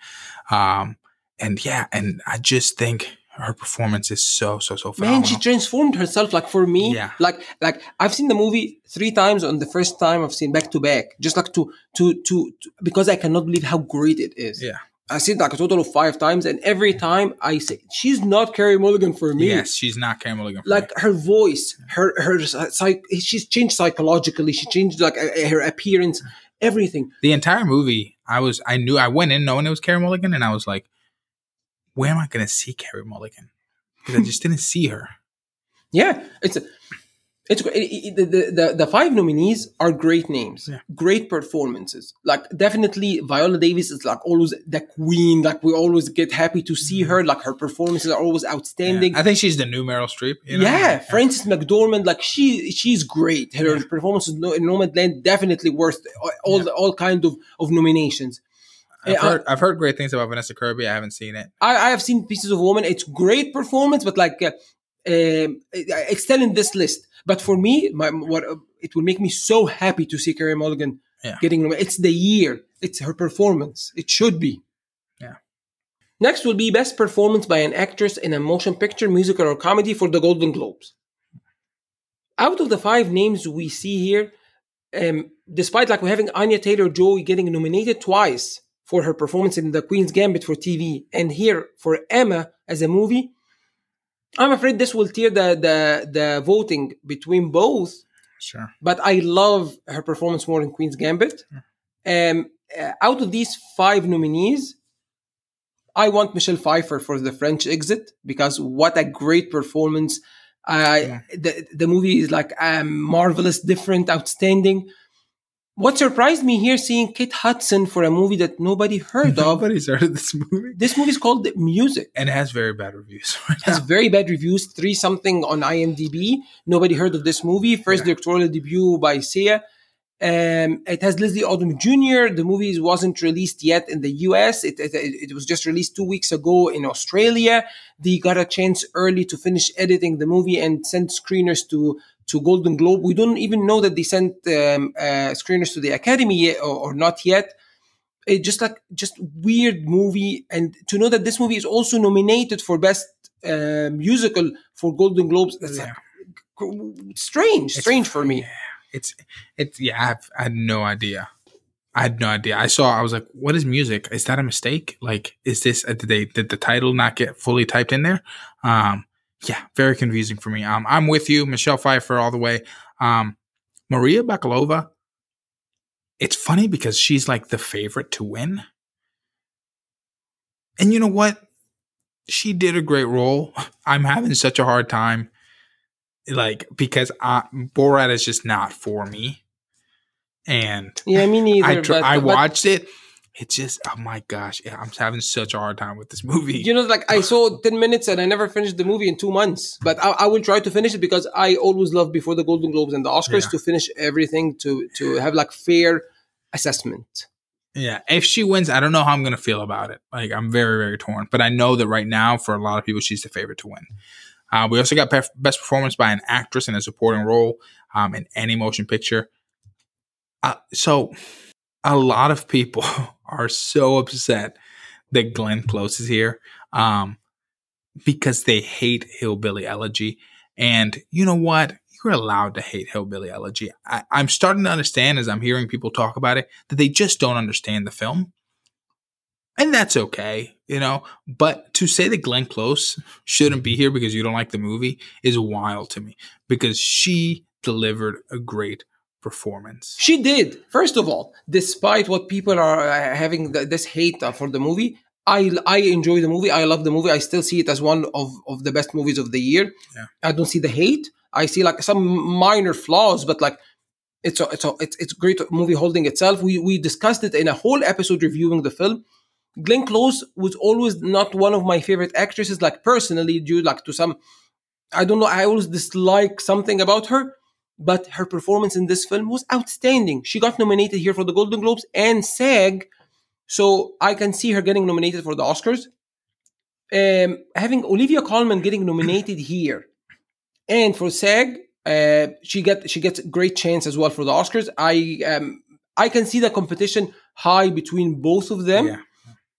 Um, and yeah, and I just think her performance is so, so, so phenomenal. Man, she transformed herself. Like for me, Yeah. like like I've seen the movie three times. On the first time, I've seen back to back, just like to to to, to because I cannot believe how great it is. Yeah. I've seen it like a total of five times, and every time I say she's not Carey Mulligan for me. yes, she's not Carey Mulligan. for me. like her voice, her her psych, she's changed psychologically. She changed like uh, her appearance, everything. the entire movie, I was, I knew, I went in knowing it was Carey Mulligan, and I was like, where am I going to see Carey Mulligan? Because I just didn't see her. Yeah, it's it's it, it, the, the the five nominees are great names, Yeah. great performances. Like definitely Viola Davis is like always the queen. Like we always get happy to see her. Like her performances are always outstanding. I think she's the new Meryl Streep. You know? yeah, Frances McDormand, like she she's great. Her performance in No- in Nomadland definitely worth all all kind of of nominations. I've Yeah, heard, I've heard great things about Vanessa Kirby. I haven't seen it. I, I have seen Pieces of Woman. It's great performance, but like uh, um, in this list. But for me, my, what uh, it will make me so happy to see Carey Mulligan Yeah. getting. It's the year. It's her performance. It should be. Yeah. Next will be best performance by an actress in a motion picture, musical, or comedy for the Golden Globes. Out of the five names we see here, um, despite like we're having Anya Taylor Joy getting nominated twice for her performance in The Queen's Gambit for TV, and here for Emma as a movie, I'm afraid this will tear the the, the voting between both. Sure. But I love her performance more in Queen's Gambit. Um, uh, out of these five nominees, I want Michelle Pfeiffer for the French Exit because what a great performance! I Yeah. the the movie is like um, marvelous, different, outstanding. What surprised me here seeing Kate Hudson for a movie that nobody heard of. Nobody's heard of this movie. This movie is called Music. And it has very bad reviews. *laughs* right It has very bad reviews, three something on IMDb. Nobody heard of this movie. First Yeah. directorial debut by Sia. Um, it has Leslie Odom Jr. The movie wasn't released yet in the US. It, it, it was just released two weeks ago in Australia. They got a chance early to finish editing the movie and send screeners to to Golden Globe. We don't even know that they sent um, uh, screeners to the Academy yet, or, or not yet. It just like just weird movie, and to know that this movie is also nominated for best uh, musical for Golden Globes. That's Yeah. like strange, strange for me. It's it's yeah. I've, I had no idea. I had no idea. I saw. I was like, "What is music? Is that a mistake? Like, is this? Did they did the title not get fully typed in there? Um, yeah, very confusing for me. Um, I'm with you, Michelle Pfeiffer, all the way. Um, Maria Bakalova. It's funny because she's like the favorite to win, and you know what? She did a great role. *laughs* I'm having such a hard time like because I, Borat is just not for me. And Yeah, me *laughs* neither. I tr- but, I but, watched it. It's just oh my gosh, I'm having such a hard time with this movie. You know, like I saw ten minutes and I never finished the movie in two months. But I, I will try to finish it because I always love before the Golden Globes and the Oscars Yeah. to finish everything to to have like fair assessment. yeah, if she wins, I don't know how I'm gonna feel about it. Like I'm very very torn, but I know that right now for a lot of people, she's the favorite to win. Uh, we also got pef- best performance by an actress in a supporting role um, in any motion picture. Uh, so, a lot of people *laughs* are so upset that Glenn Close is here um, because they hate Hillbilly Elegy. And you know what? You're allowed to hate Hillbilly Elegy. I, I'm starting to understand as I'm hearing people talk about it that they just don't understand the film. And that's okay, you know. But to say that Glenn Close shouldn't be here because you don't like the movie is wild to me because she delivered a great performance. She did. First of all, despite what people are uh, having th- this hate uh, for the movie, I I enjoy the movie. I love the movie. I still see it as one of, of the best movies of the year. Yeah. I don't see the hate. I see like some minor flaws, but like it's a, it's a, it's it's great movie holding itself. We we discussed it in a whole episode reviewing the film. Glenn Close was always not one of my favorite actresses. Like personally, due like to some, I don't know. I always dislike something about her but her performance in this film was outstanding. She got nominated here for the Golden Globes and SAG, so I can see her getting nominated for the Oscars. Um, having Olivia Colman getting nominated here and for SAG, uh, she get she gets great chance as well for the Oscars. I um, I can see the competition high between both of them.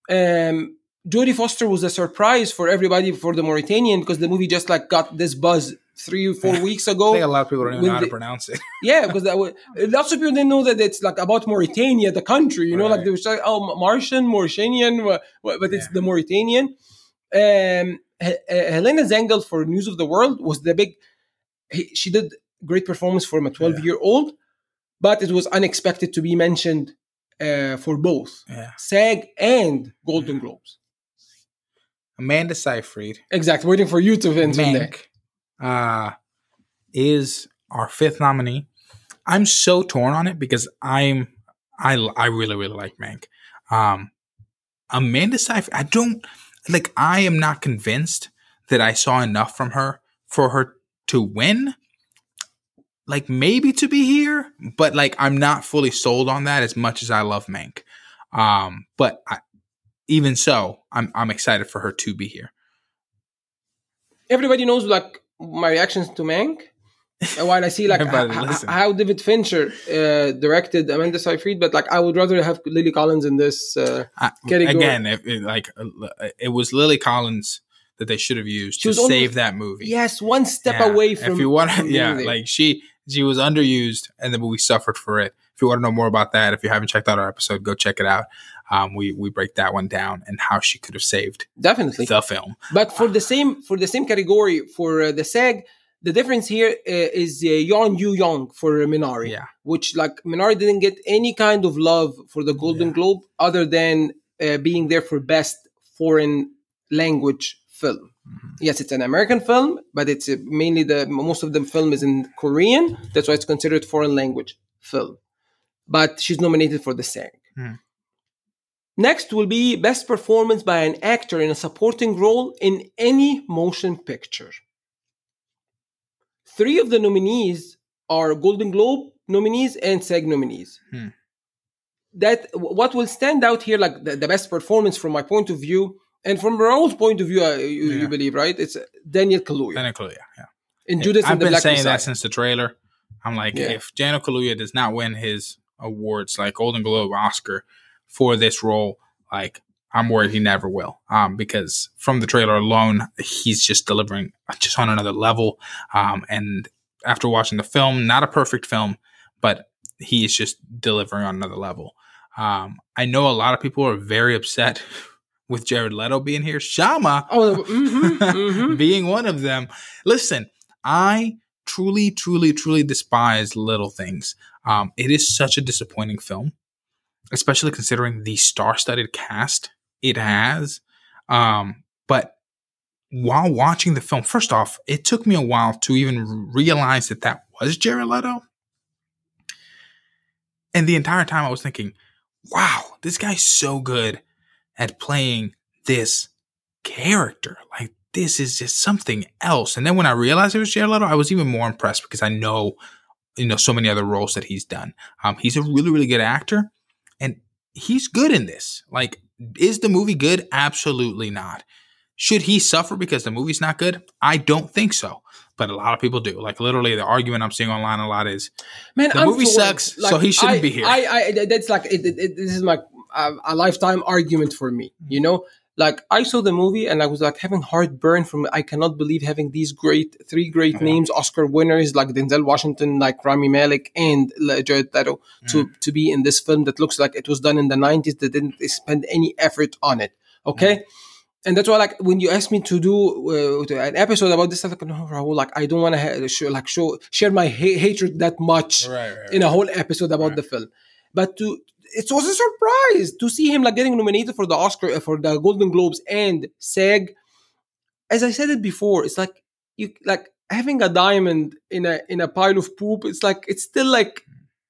Yeah. Um, Jodie Foster was a surprise for everybody for the Mauritanian because the movie just like got this buzz three or four weeks ago. *laughs* I think a lot of people don't even know how to pronounce it. *laughs* Yeah, because that was, lots of people didn't know that it's like about Mauritania, the country. You know, like they were like, oh, Martian, Mauritanian, but it's Yeah. the Mauritanian. Um, Helena Zengel for News of the World was the big. She did great performance from a 12 year old, but it was unexpected to be mentioned uh, for both yeah. SAG and Golden Globes. Amanda Seyfried, Exactly. Waiting for you to there. Mank, uh, is our fifth nominee. I'm so torn on it because I'm I I really really like Mank. Um, Amanda Seyfried, I don't like. I am not convinced that I saw enough from her for her to win. Like maybe to be here, but like I'm not fully sold on that as much as I love Mank. Um, but I, even so, I'm I'm excited for her to be here. Everybody knows like my reactions to Mank. While I see like *laughs* Everybody h- h- how David Fincher uh, directed Amanda Seyfried, but like I would rather have Lily Collins in this. Uh, I, again, if it, like uh, it was Lily Collins that they should have used She to save that movie. yes, one step Yeah. away from. if you want to, yeah, like she she was underused, and the movie suffered for it. If you want to know more about that, if you haven't checked out our episode, go check it out. Um, we we break that one down and how she could have saved definitely. the film. But for the same for the same category for uh, the SAG, the difference here uh, is uh, Yeon Yu Young for Minari, Yeah. which like Minari didn't get any kind of love for the Golden Yeah. Globe other than uh, being there for best foreign language film. Mm-hmm. Yes, it's an American film, but it's uh, mainly the most of the film is in Korean. That's why it's considered foreign language film. But she's nominated for the SAG. Hmm. Next will be best performance by an actor in a supporting role in any motion picture. Three of the nominees are Golden Globe nominees and SAG nominees. Hmm. That what will stand out here, like the, the best performance from my point of view, and from Raoul's point of view, uh, you, Yeah. you believe, right? It's Daniel Kaluuya Daniel Kaluuya, yeah. in Judas I've and the been Black saying Messiah. that since the trailer. I'm like, Yeah. if Daniel Kaluuya does not win his awards, like Golden Globe, Oscar, for this role, like I'm worried he never will. Um, because from the trailer alone, he's just delivering just on another level. Um, and after watching the film, not a perfect film, but he is just delivering on another level. Um, I know a lot of people are very upset *laughs* with Jared Leto being here. Shama, Oh, mhm, mhm. *laughs* being one of them. Listen, I truly, truly, truly despise little things. Um, it is such a disappointing film, especially considering the star-studded cast it has. Um, but while watching the film, first off, it took me a while to even realize that that was Jared Leto. And the entire time I was thinking, wow, this guy's so good at playing this character. Like this is just something else. And then when I realized it was Jared Leto, I was even more impressed because I know, you know, so many other roles that he's done. Um, he's a really, really good actor, and he's good in this. Like, is the movie good? Absolutely not. Should he suffer because the movie's not good? I don't think so. But a lot of people do. Like literally, the argument I'm seeing online a lot is Man, The I'm movie sucks, so he shouldn't I- be here. I, I, that's like it, it, this is my uh, a lifetime argument for me. Mm-hmm. You know, like I saw the movie and I was like having heartburn from. I cannot believe having these great three great Uh-huh. names, Oscar winners like Denzel Washington, like Rami Malek, and Jared Leto to Mm. to be in this film that looks like it was done in the '90s. That didn't spend any effort on it. Okay. Mm. And that's why, like, when you asked me to do uh, an episode about this, I'm like, no, Rahul, like, I don't want to ha- show, like, show share my ha- hatred that much right, right, in a whole episode about Right. the film. But to it was a surprise to see him like getting nominated for the Oscar uh, for the Golden Globes and SAG. As I said it before, it's like you like having a diamond in a in a pile of poop. It's like it's still like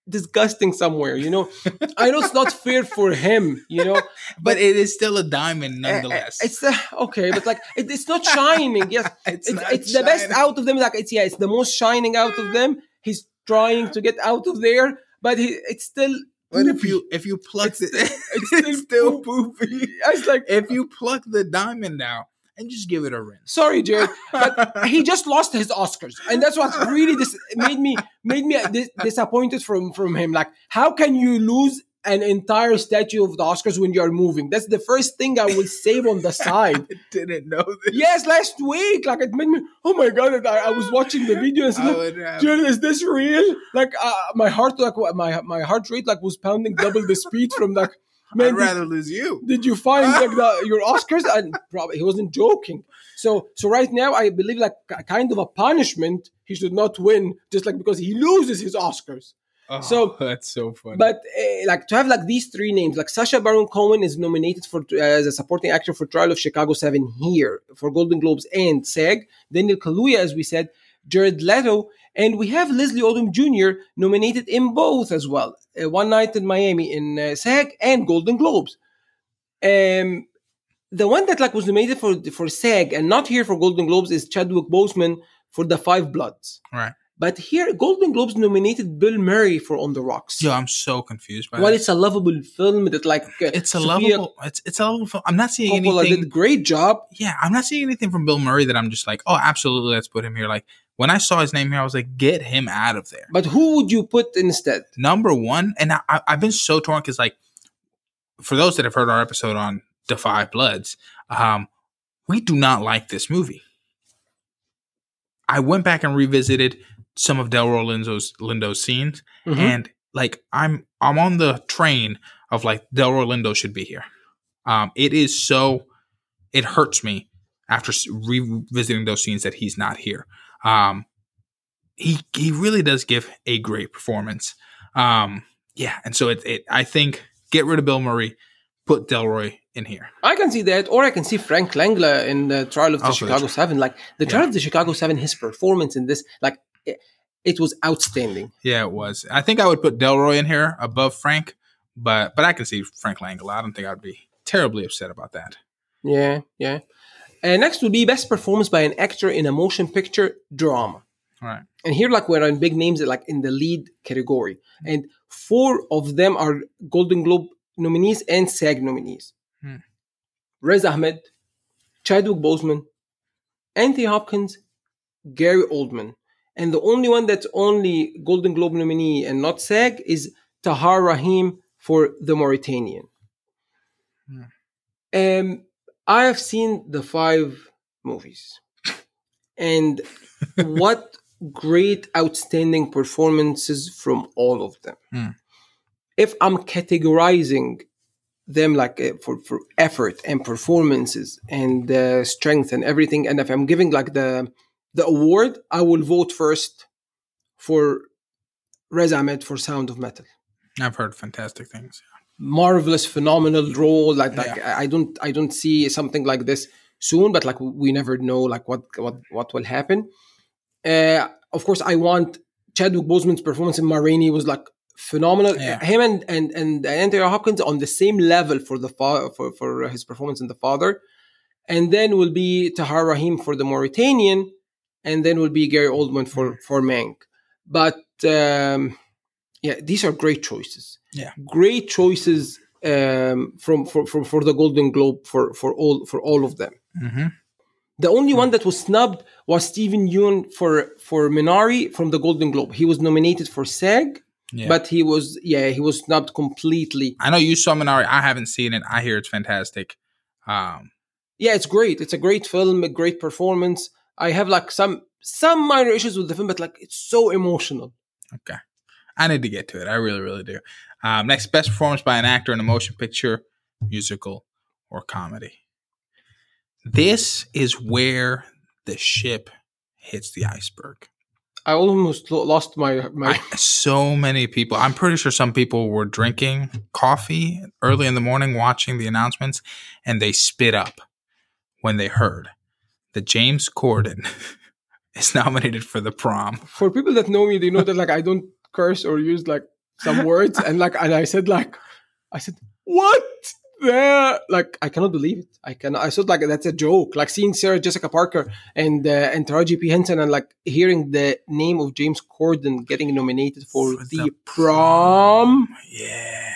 disgusting somewhere, you know. I know it's not fair for him, you know. *laughs* but it is still a diamond Uh, nonetheless. It's uh, okay, but like it, it's not *laughs* shining. Yes, It's it's, it's the best out of them. Like it's yeah, it's the most shining out of them. He's trying to get out of there, but he it's still. But if you if you pluck the, *laughs* it's it's, still poopy. poopy. it's like If you pluck the diamond out and just give it a rinse. sorry, Jared, but *laughs* he just lost his Oscars, and that's what really dis- made me made me dis- disappointed from from him. Like, how can you lose an entire statue of the Oscars when you are moving? That's the first thing I will save on the *laughs* side. I didn't know this. Yes, last week, like it made me. Oh my god! I, I was watching the video and said, like, have. Jared, is this real? Like uh, my heart, like my my heart rate, like was pounding double the speed from like. *laughs* Man, I'd did, rather lose you. did you find like the, *laughs* your Oscars? And probably he wasn't joking. So so right now, I believe like a kind of a punishment, he should not win just like because he loses his Oscars. So- *laughs* that's so funny. But uh, like to have like these three names, like Sacha Baron Cohen is nominated for uh, as a supporting actor for Trial of Chicago Seven here for Golden Globes and SAG. Daniel Kaluuya, as we said, Jared Leto, and we have Leslie Odom Jr. nominated in both as well. Uh, One Night in Miami in uh, SAG and Golden Globes. Um, the one that like was nominated for for SAG and not here for Golden Globes is Chadwick Boseman for The Five Bloods. right. But here, Golden Globes nominated Bill Murray for On the Rocks. Yo, I'm so confused by Well, that. it's a lovable film that like uh, It's a Sofia lovable. It's it's a lovable film. I'm not seeing Coppola anything. did a great job. yeah, I'm not seeing anything from Bill Murray that I'm just like, oh, absolutely, let's put him here. Like when I saw his name here, I was like, get him out of there. But who would you put instead? Number one, and I, I- I've been so torn because like, for those that have heard our episode on Da Five Bloods, um, we do not like this movie. I went back and revisited some of Delroy Lindo's Lindo's scenes, Mhm. and like I'm I'm on the train of like Delroy Lindo should be here. Um, it is so it hurts me after revisiting those scenes that he's not here. Um, he he really does give a great performance. Um, yeah, and so it, it I think get rid of Bill Murray, put Delroy in here. I can see that, or I can see Frank Langella in the Trial of the Oh, Chicago Seven. Like the Trial Yeah. of the Chicago Seven, his performance in this, like it, it was outstanding. Yeah, it was. I think I would put Delroy in here above Frank, but but I can see Frank Langella. I don't think I'd be terribly upset about that. Yeah, yeah. And next would be best performance by an actor in a motion picture drama. All right. And here, like, we're on big names, like in the lead category. And four of them are Golden Globe nominees and SAG nominees. Hmm. Riz Ahmed, Chadwick Boseman, Anthony Hopkins, Gary Oldman. And the only one that's only Golden Globe nominee and not SAG is Tahar Rahim for The Mauritanian. Um, I have seen the five movies. And *laughs* what great, outstanding performances from all of them. Hmm. If I'm categorizing them like uh, for, for effort and performances and uh, strength and everything, and if I'm giving like the the award, I will vote first for Riz Ahmed for Sound of Metal. I've heard fantastic things. Marvelous, phenomenal role. Like, like Yeah. I don't, I don't see something like this soon. But like, we never know, like what, what, what will happen. Uh, of course, I want Chadwick Boseman's performance in Ma Rainey was like phenomenal. Yeah. Him and and and Anthony Hopkins on the same level for the fa- for for his performance in The Father, and then will be Tahar Rahim for the Mauritanian, and then will be Gary Oldman for for Mank. But um, yeah, these are great choices. Yeah. great choices um, from for, for for the Golden Globe for for all for all of them. Mm-hmm. The only one that was snubbed was Steven Yeun for for Minari from the Golden Globe. He was nominated for SAG, Yeah. but he was yeah he was snubbed completely. I know you saw Minari. I haven't seen it. I hear it's fantastic. Um, Yeah, it's great. It's a great film, a great performance. I have like some some minor issues with the film, but like it's so emotional. okay. I need to get to it. I really, really do. Um, next, best performance by an actor in a motion picture, musical, or comedy. This is where the ship hits the iceberg. I almost lo- lost my my. I, so many people. I'm pretty sure some people were drinking coffee early in the morning, watching the announcements, and they spit up when they heard that James Corden *laughs* is nominated for the prom. for people that know me, they know that like I don't curse or use like some words, and like and I said like I said what the like I cannot believe it. I can I thought like that's a joke. Like seeing Sarah Jessica Parker and uh, and Taraji P Henson and like hearing the name of James Corden getting nominated for, For the, the prom. Yeah.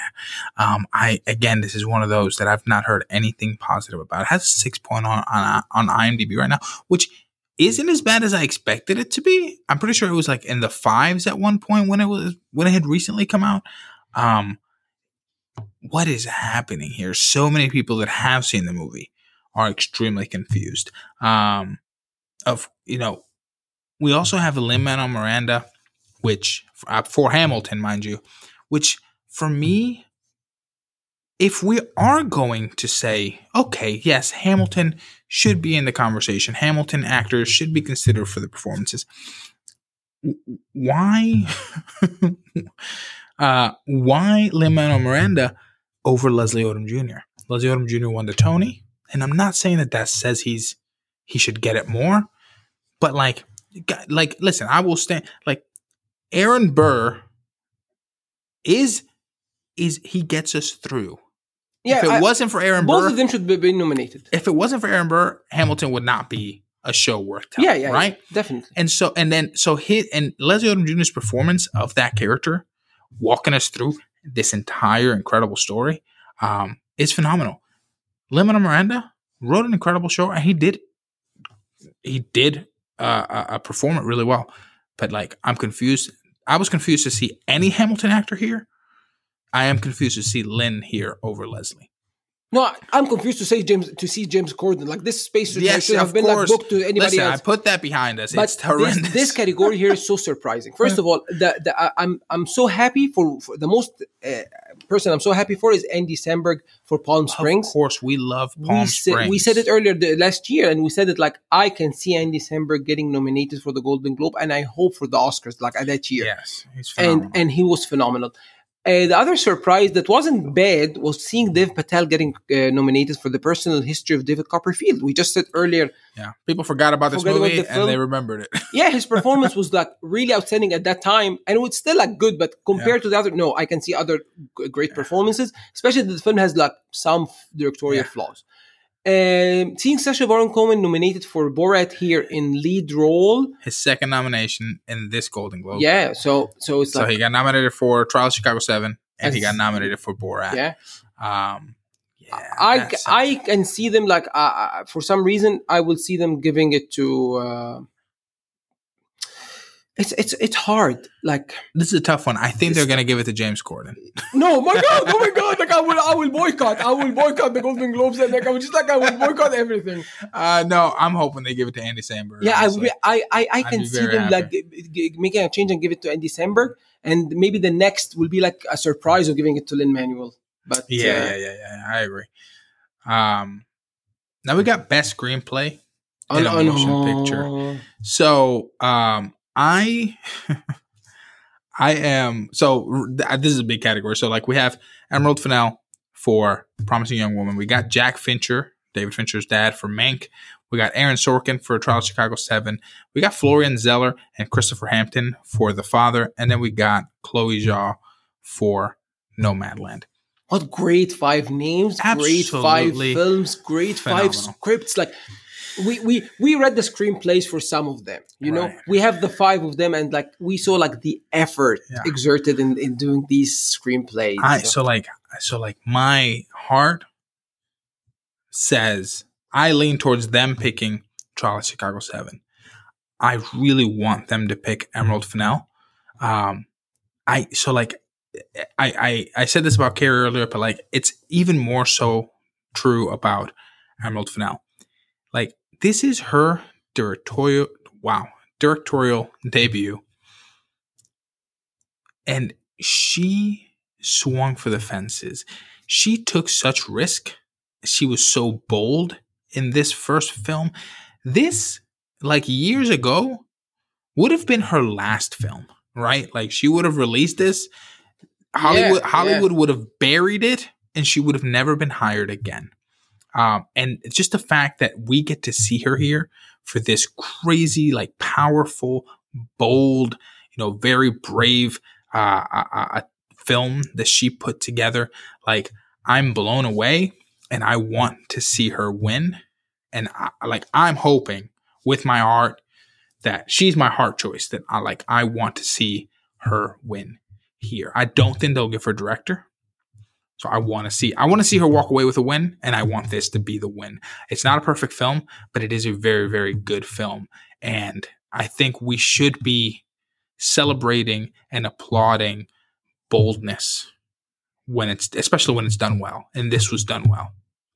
Um, I again, this is one of those that I've not heard anything positive about. It has a six point on on on IMDb right now, which isn't as bad as I expected it to be. I'm pretty sure it was like in the fives at one point when it was when it had recently come out. Um, what is happening here? So many people that have seen the movie are extremely confused. Um, of you know, we also have a Lin Manuel Miranda, which uh, for Hamilton, mind you, which for me, if we are going to say, okay, yes, Hamilton should be in the conversation, Hamilton actors should be considered for the performances. why *laughs* uh why Lin Manuel Miranda over Leslie Odom Jr. Leslie Odom Jr. won the Tony, and I'm not saying that that says he's he should get it more, but like like listen, I will stand like Aaron Burr is is he gets us through. Yeah, if it I- wasn't for Aaron both Burr, both of them should be, be nominated. if it wasn't for Aaron Burr, Hamilton would not be a show worth telling. Yeah, yeah, right. definitely. And so, and then, so hit and Leslie Odom Jr.'s performance of that character, walking us through this entire incredible story, um, is phenomenal. Lin-Manuel Miranda wrote an incredible show, and he did, he did uh, uh, perform it really well. But like, I'm confused. I was confused to see any Hamilton actor here. I am confused to see Lin here over Leslie. No, I'm confused to say James to see James Corden like this space should, Yes, should have been like booked to anybody Listen, else. I put that behind us. but it's horrendous. this, this *laughs* category here is so surprising. First of all, the, the, I- I'm I'm so happy for, for the most uh, person I'm so happy for is Andy Samberg for Palm Springs. Of course, we love Palm we, Springs. said, we said it earlier the, last year, and we said it like I can see Andy Samberg getting nominated for the Golden Globe, and I hope for the Oscars like at that year. Yes, he's phenomenal. and and he was phenomenal. Uh, the other surprise that wasn't bad was seeing Dev Patel getting uh, nominated for the personal history of David Copperfield. We just said earlier, yeah, people forgot about this Forgot about movie the and they remembered it. *laughs* yeah, his performance was like really outstanding at that time, and it was still like good. But compared to the other, no, I can see other g- great performances, especially that the film has like some directorial Yeah. flaws. Um, seeing Sacha Baron Cohen nominated for Borat here in lead role, His second nomination in this Golden Globe. yeah. So so it's So like he got nominated for Trial of Chicago Seven, and he got nominated for Borat. yeah. Um, yeah. I, I can see them like uh, for some reason I will see them giving it to. Uh, it's it's it's hard. Like this is a tough one. I think they're gonna give it to James Corden. *laughs* no, my God, oh my God! Like I will I will boycott. I will boycott the Golden Globes and like I will just like I will boycott everything. Uh, no, I'm hoping they give it to Andy Samberg. Yeah, I honestly. I I, can see them like g- g- making a change and give it to Andy Samberg, and maybe the next will be like a surprise of giving it to Lin Manuel. But Yeah, uh, yeah, yeah, yeah. I agree. Um, now we got best screenplay in on, a on motion picture. So, um, I, *laughs* I am so this is a big category. So, like, we have Emerald Fennell for Promising Young Woman. We got Jack Fincher, David Fincher's dad, for Mank. We got Aaron Sorkin for Trial of Chicago Seven. We got Florian Zeller and Christopher Hampton for The Father, and then we got Chloe Zhao for Nomadland. What great five names, great five films, great five scripts. Like we we we read the screenplays for some of them. You know, we have the five of them, and like we saw like the effort Yeah. exerted in in doing these screenplays. I so like so like my heart says I lean towards them picking Trial of Chicago Seven. I really want them to pick Emerald Fennell. Um, I so like I I I said this about Carey earlier, but like it's even more so true about Emerald Fennell. Like this is her directorial wow directorial debut, and she swung for the fences. She took such risk. She was so bold in this first film. This, like years ago, would have been her last film, right? Like she would have released this. Hollywood Yeah, Hollywood would have buried it and she would have never been hired again. Um, and just the fact that we get to see her here for this crazy, like powerful, bold, you know, very brave uh, film that she put together. Like I'm blown away, and I want to see her win. And I, like I'm hoping with my heart that she's my heart choice. That I like. I want to see her win here. I don't think they'll give her director. So I want to see I want to see her walk away with a win and I want this to be the win. It's not a perfect film, but it is a very very good film and I think we should be celebrating and applauding boldness when it's especially when it's done well and this was done well.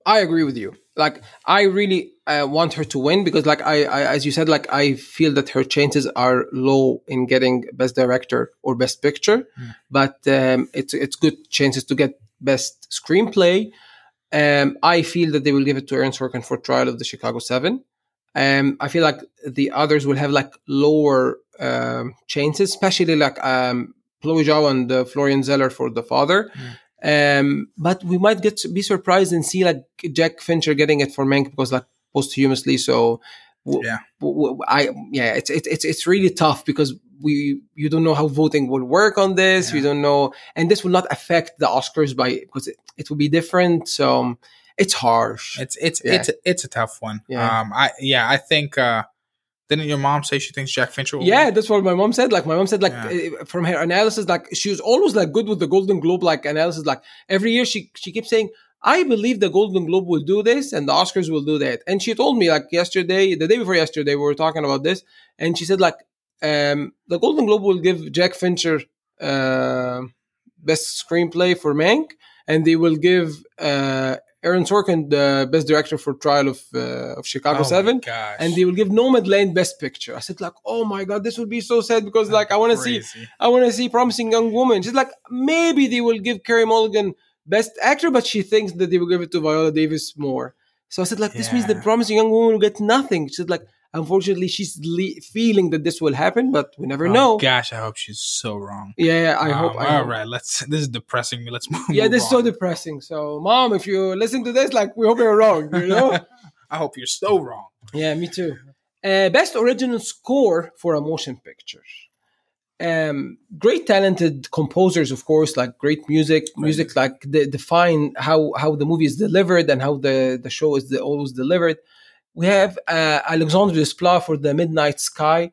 I agree with you. Like I really uh, want her to win because, like I, I, as you said, like I feel that her chances are low in getting best director or best picture, Mm. but um, it's it's good chances to get best screenplay. Um, I feel that they will give it to Aaron Sorkin for Trial of the Chicago Seven. Um, I feel like the others will have like lower um, chances, especially like um, Chloe Zhao and uh, Florian Zeller for the father. Um, but we might get to be surprised and see like Jack Fincher getting it for Mank because like posthumously. So Yeah. I yeah, it's it's it's really tough because we you don't know how voting will work on this. You Yeah. don't know, and this will not affect the Oscars by because it, it will be different. So um, it's harsh. It's it's Yeah. it's it's a tough one. Yeah. Um. I yeah. I think. uh Didn't your mom say she thinks Jack Fincher? Will Yeah, win? that's what my mom said. Like my mom said, like Yeah. uh, from her analysis, like she was always like good with the Golden Globe like analysis. Like every year, she she keeps saying, "I believe the Golden Globe will do this and the Oscars will do that." And she told me like yesterday, the day before yesterday, we were talking about this, and she said like um, the Golden Globe will give Jack Fincher uh, best screenplay for Mank, and they will give uh, Aaron Sorkin the best director for Trial of uh, of Chicago Oh Seven and they will give Nomadland Best Picture. I said like, oh my god, this would be so sad because like I want to see, I want to see Promising Young Woman. She's like, maybe they will give Carey Mulligan Best Actor, but she thinks that they will give it to Viola Davis more. So I said like, this means the Yeah. Promising Young Woman will get nothing. She said like, unfortunately, she's le- feeling that this will happen, but we never Oh, know. Gosh, I hope she's so wrong. Yeah, I hope. Um, I all hope. right, let's. This is depressing me. Let's *laughs* move. Yeah, this is so depressing. So, mom, if you listen to this, like, we hope you're wrong. You know. *laughs* I hope you're so wrong. Yeah, me too. Uh, best original score for a motion picture. Um, great talented composers, of course, like great music, music like de- define how how the movie is delivered and how the the show is the, always delivered. We have uh, Alexandre Desplat for The Midnight Sky,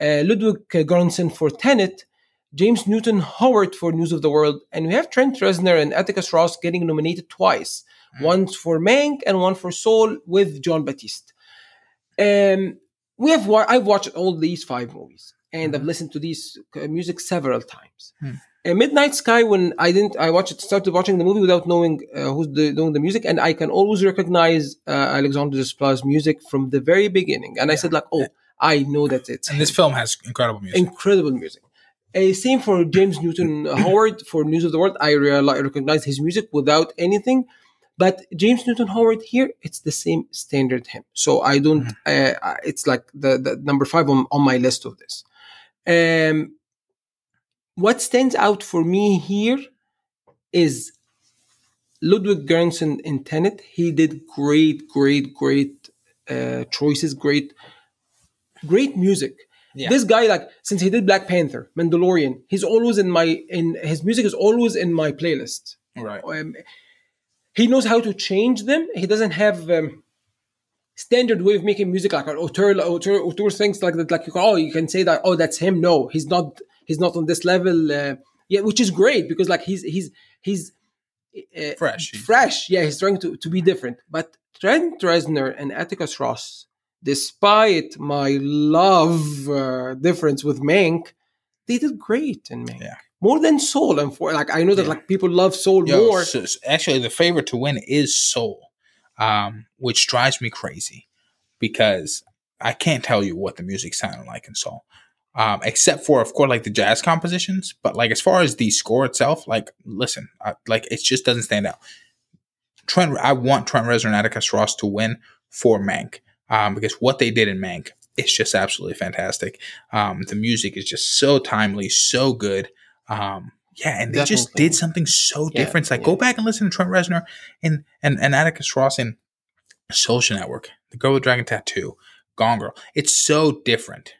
uh, Ludwig Göransson for Tenet, James Newton Howard for News of the World, and we have Trent Reznor and Atticus Ross getting nominated twice, once for Mank and one for Soul with Jon Batiste. Um, we have wa- I've watched all these five movies, and I've listened to these uh, music several times. Uh, Midnight Sky, when I didn't, I watched started watching the movie without knowing uh, who's the, doing the music, and I can always recognize uh, Alexandre Desplat's music from the very beginning. And I said like, oh, I know that it's And this film has incredible music. incredible music. Uh, same for James Newton *coughs* Howard for News of the World. I reali recognize his music without anything. But James Newton Howard here, it's the same standard hymn. So I don't. Uh, it's like the, the number five on, on my list of this. Um, what stands out for me here is Ludwig Göransson in Tenet. He did great, great, great uh, choices. Great, great music. Yeah. This guy, like, since he did Black Panther, Mandalorian, he's always in my in his music is always in my playlist. right. Um, he knows how to change them. He doesn't have um, standard way of making music like auteur, auteur, auteur things like that. Like you can, oh, you can say that. Oh, that's him. No, he's not. He's not on this level. Uh, yeah, which is great because like he's he's he's uh, Fresh. fresh. Yeah, he's trying to, to be different. But Trent Reznor and Atticus Ross, despite my love uh, difference with Mank, they did great in Mank. Yeah. More than Soul, and for like I know that Yeah. like people love Soul Yo, more. so- so actually, the favorite to win is Soul, um, which drives me crazy because I can't tell you what the music sounded like in Soul, um, except for, of course, like the jazz compositions. But like as far as the score itself, like listen, I, like it just doesn't stand out. Trent, I want Trent Reznor and Atticus Ross to win for Mank um, because what they did in Mank is just absolutely fantastic. Um, the music is just so timely, so good. Um, yeah, and they just did something so Yeah, different. It's like yeah. go back and listen to Trent Reznor and and, and Atticus Ross in Social Network, The Girl with Dragon Tattoo, Gone Girl. It's so different.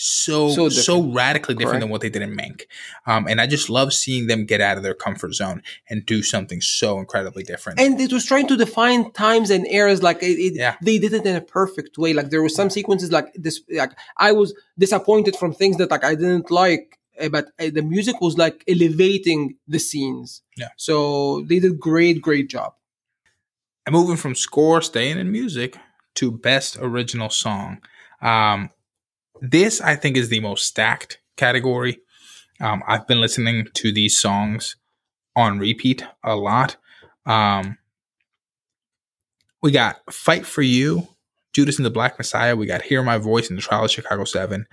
So So so, radically different Correct. than what they did in Mank. Um, and I just love seeing them get out of their comfort zone and do something so incredibly different. and it was trying to define times and eras like it, it- Yeah. they did it in a perfect way like there were some sequences like this like i was disappointed from things that like i didn't like but uh, the music was like elevating the scenes Yeah. so they did great great job And moving from score, staying in music, to best original song. Um, this I think is the most stacked category. Um, I've been listening to these songs on repeat a lot. Um, we got "Fight for You," Judas and the Black Messiah. We got "Hear My Voice" in the Trial of Chicago Seven.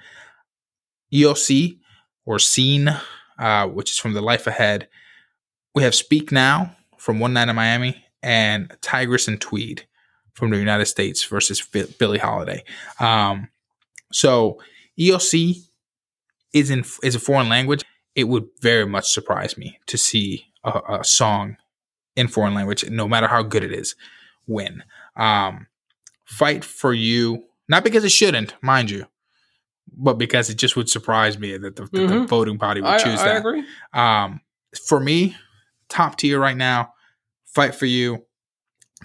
Io sì or "Scene," uh, which is from the Life Ahead. We have "Speak Now" from One Night in Miami and Tigress and Tweed from the United States versus Bi- Billie Holiday. Um, so Io sì is in is a foreign language. It would very much surprise me to see a, a song in foreign language, no matter how good it is, win. Um, Fight for You, not because it shouldn't, mind you, but because it just would surprise me that the, that the voting body would I, choose I that. agree. Um, for me, top tier right now, Fight for You,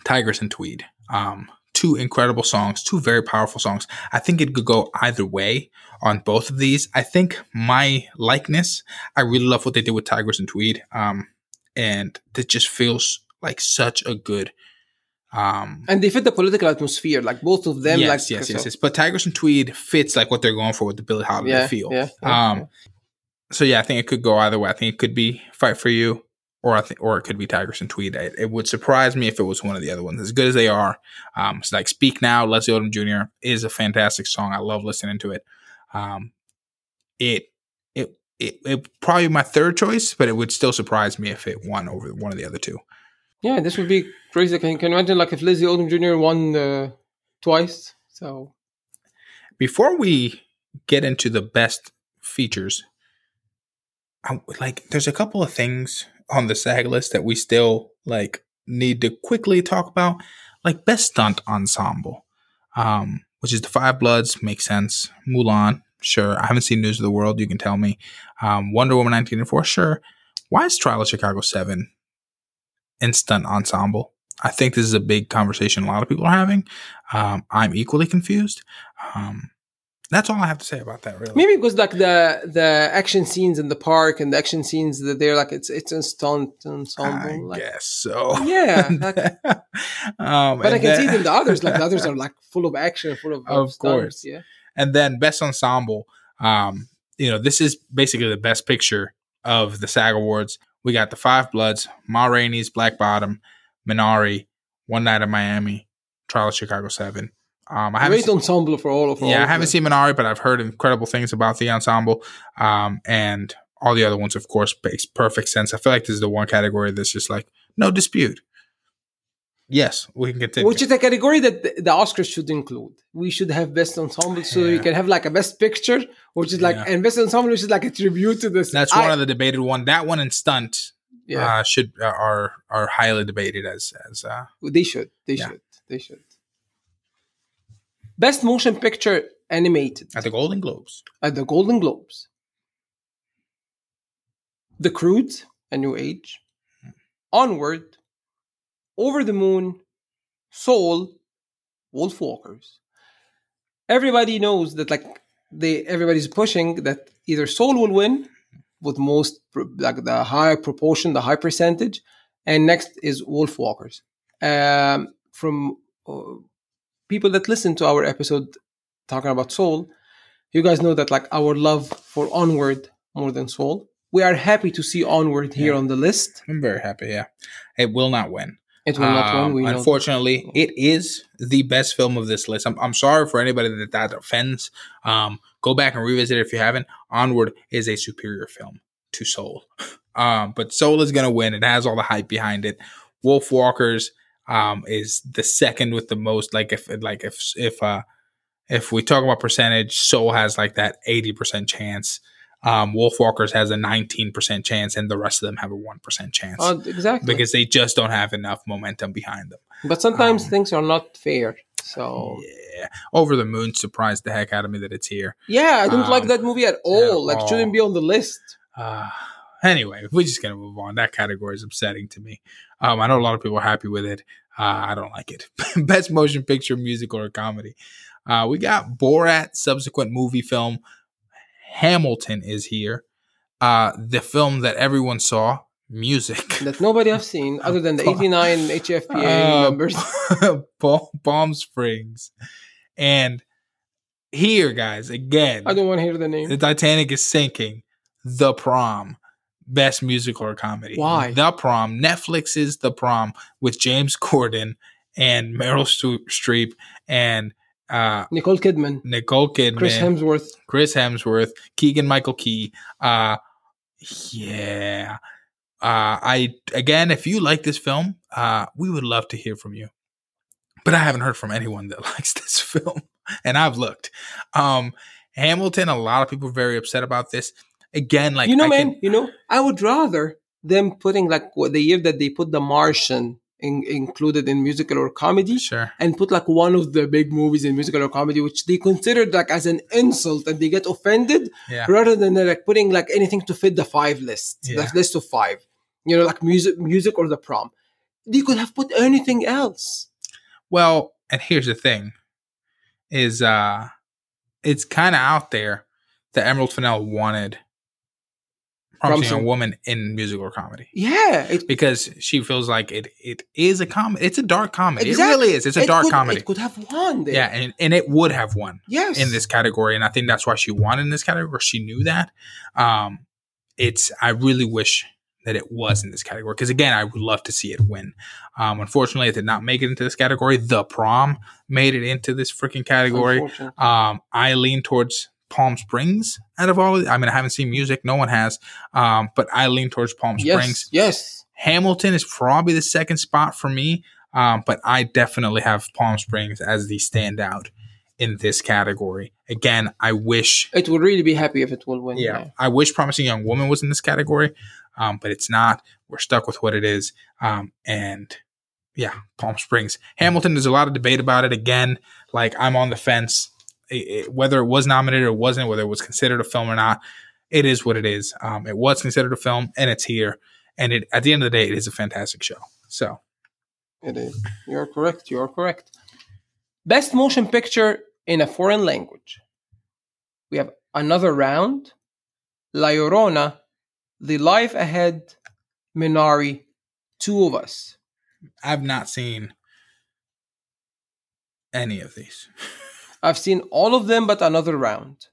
Tigers and Tweed. Um, two incredible songs, two very powerful songs. I think it could go either way on both of these. I think my likeness, I really love what they did with Tigers and Tweed. Um, and it just feels like such a good um And they fit the political atmosphere, like both of them. yes, like yes, so- yes, yes. But Tigers and Tweed fits like what they're going for with the Billie Holiday Yeah, feel. yeah, yeah, um, so yeah, I think it could go either way. I think it could be Fight for You, or I think, or it could be Tigers and Tweed. It, it would surprise me if it was one of the other ones. As good as they are, um, it's like Speak Now, Leslie Odom Jr. is a fantastic song. I love listening to it. Um, it, it, it, it probably my third choice, but it would still surprise me if it won over one of the other two. Yeah, this would be crazy. Can, can you imagine like if Lizzie Odom Jr. won uh, twice? So before we get into the best features, I, like there's a couple of things on the SAG list that we still like need to quickly talk about, like best stunt ensemble, um, which is the Five Bloods, makes sense. Mulan, sure. I haven't seen News of the World. You can tell me. Um, Wonder Woman 1984, sure. Why is Trial of Chicago Seven in stunt ensemble? I think this is a big conversation a lot of people are having. Um, I'm equally confused. Um, that's all I have to say about that. Really, maybe because like the the action scenes in the park and the action scenes that they're like it's it's a stunt ensemble. I like, guess so. Yeah, *laughs* like- um, but I can see then- it in the others. Like the others are *laughs* like full of action, full of, Of stunts, course. Yeah, and then best ensemble. Um, you know, this is basically the best picture of the SAG Awards. We got the Five Bloods, Ma Rainey's Black Bottom, Minari, One Night in Miami, Trial of Chicago Seven. Um, I haven't great ensemble for all of. all yeah, I haven't seen Minari, but I've heard incredible things about the ensemble. Um, and all the other ones, of course, makes perfect sense. I feel like this is the one category that's just like no dispute. Yes, we can continue. Which is a category that the Oscars should include. We should have best ensemble, so you can have like a best picture, which is like Yeah. and best ensemble, which is like a tribute to this. That's I- one of the debated one. That one and stunt yeah. uh, should uh, are are highly debated as as uh, They should. They Yeah. should. They should. Best motion picture animated at the Golden Globes. at the Golden Globes. The Croods, A New Age, Onward, Over the Moon, Soul, Wolf Walkers. Everybody knows that like they everybody's pushing that either Soul will win with most like the high proportion, the high percentage, and next is Wolf Walkers. Um, from uh, people that listen to our episode talking about Soul, you guys know that like our love for Onward more than Soul. We are happy to see Onward here Yeah. on the list. I'm very happy. Yeah, it will not win. It will not Um, win. Unfortunately, it is the best film of this list. I'm, I'm sorry for anybody that that offends. Um, go back and revisit it if you haven't. Onward is a superior film to Soul, *laughs* um, but Soul is going to win. It has all the hype behind it. Wolf Walkers um, is the second with the most. Like if like if if uh, if we talk about percentage, Soul has like that eighty percent chance. Um, Wolf Walkers has a nineteen percent chance, and the rest of them have a one percent chance Uh, exactly. because they just don't have enough momentum behind them. but sometimes um, things are not fair. So Yeah, Over the Moon surprised the heck out of me that it's here. yeah, I don't Um, like that movie at all. like, all. shouldn't be on the list. Uh, anyway, we're just gonna move on. That category is upsetting to me. Um, I know a lot of people are happy with it. Uh, I don't like it. *laughs* Best motion picture, musical, or comedy. Uh, we got Borat, subsequent movie film. Hamilton is here. Uh, the film that everyone saw, music. *laughs* That nobody have seen *laughs* other than the 89 HFPA Uh, members. Palm, *laughs* Palm Springs. And here, guys, again, I don't want to hear the name. the Titanic is sinking. The Prom, best musical or comedy. Why? The Prom. Netflix is The Prom with James Corden and Meryl Streep and uh, Nicole Kidman, Nicole Kidman, Chris Hemsworth. Chris Hemsworth, Keegan Michael Key. Uh, yeah. Uh, I again, if you like this film, uh, we would love to hear from you. but I haven't heard from anyone that *laughs* likes this film, and I've looked. Um, Hamilton, a lot of people are very upset about this. Again, like you know, I man, can- you know, I would rather them putting like what the year that they put The Martian in, included in musical or comedy, sure, and put like one of the big movies in musical or comedy, which they considered like as an insult, and they get offended, yeah, rather than uh, like putting like anything to fit the five list, Yeah. the list of five, you know, like music, music or the prom. They could have put anything else. Well, and here's the thing: is uh, it's kind of out there that Emerald Fennell wanted promising Promising- a woman in musical comedy. Yeah, it, because she feels like it it is a comedy. It's a dark comedy. Exactly. It really is. It's a it dark could, comedy. It could have won there. yeah, and, and it would have won Yes. in this category, and I think that's why she won in this category. Or she knew that. Um, it's. I really wish that it was in this category because again, I would love to see it win. Um, unfortunately, it did not make it into this category. The prom made it into this freaking category. Um, I lean towards Palm Springs out of all. I mean, I haven't seen music; no one has. Um, but I lean towards Palm Springs. Yes. Yes. Hamilton is probably the second spot for me, um, but I definitely have Palm Springs as the standout in this category. Again, I wish, It would really be happy if it will win. yeah, I wish Promising Young Woman was in this category, um, but it's not. We're stuck with what it is, um, and yeah, Palm Springs. Hamilton. There's a lot of debate about it. Again, like I'm on the fence, It- it- whether it was nominated or wasn't, whether it was considered a film or not. It is what it is. Um, it was considered a film, and it's here. And it, at the end of the day, it is a fantastic show. So It is. You're correct. You're correct. Best motion picture in a foreign language. We have another round. La Llorona, The Life Ahead, Minari, Two of Us. I've not seen any of these. *laughs* I've seen all of them, but another round.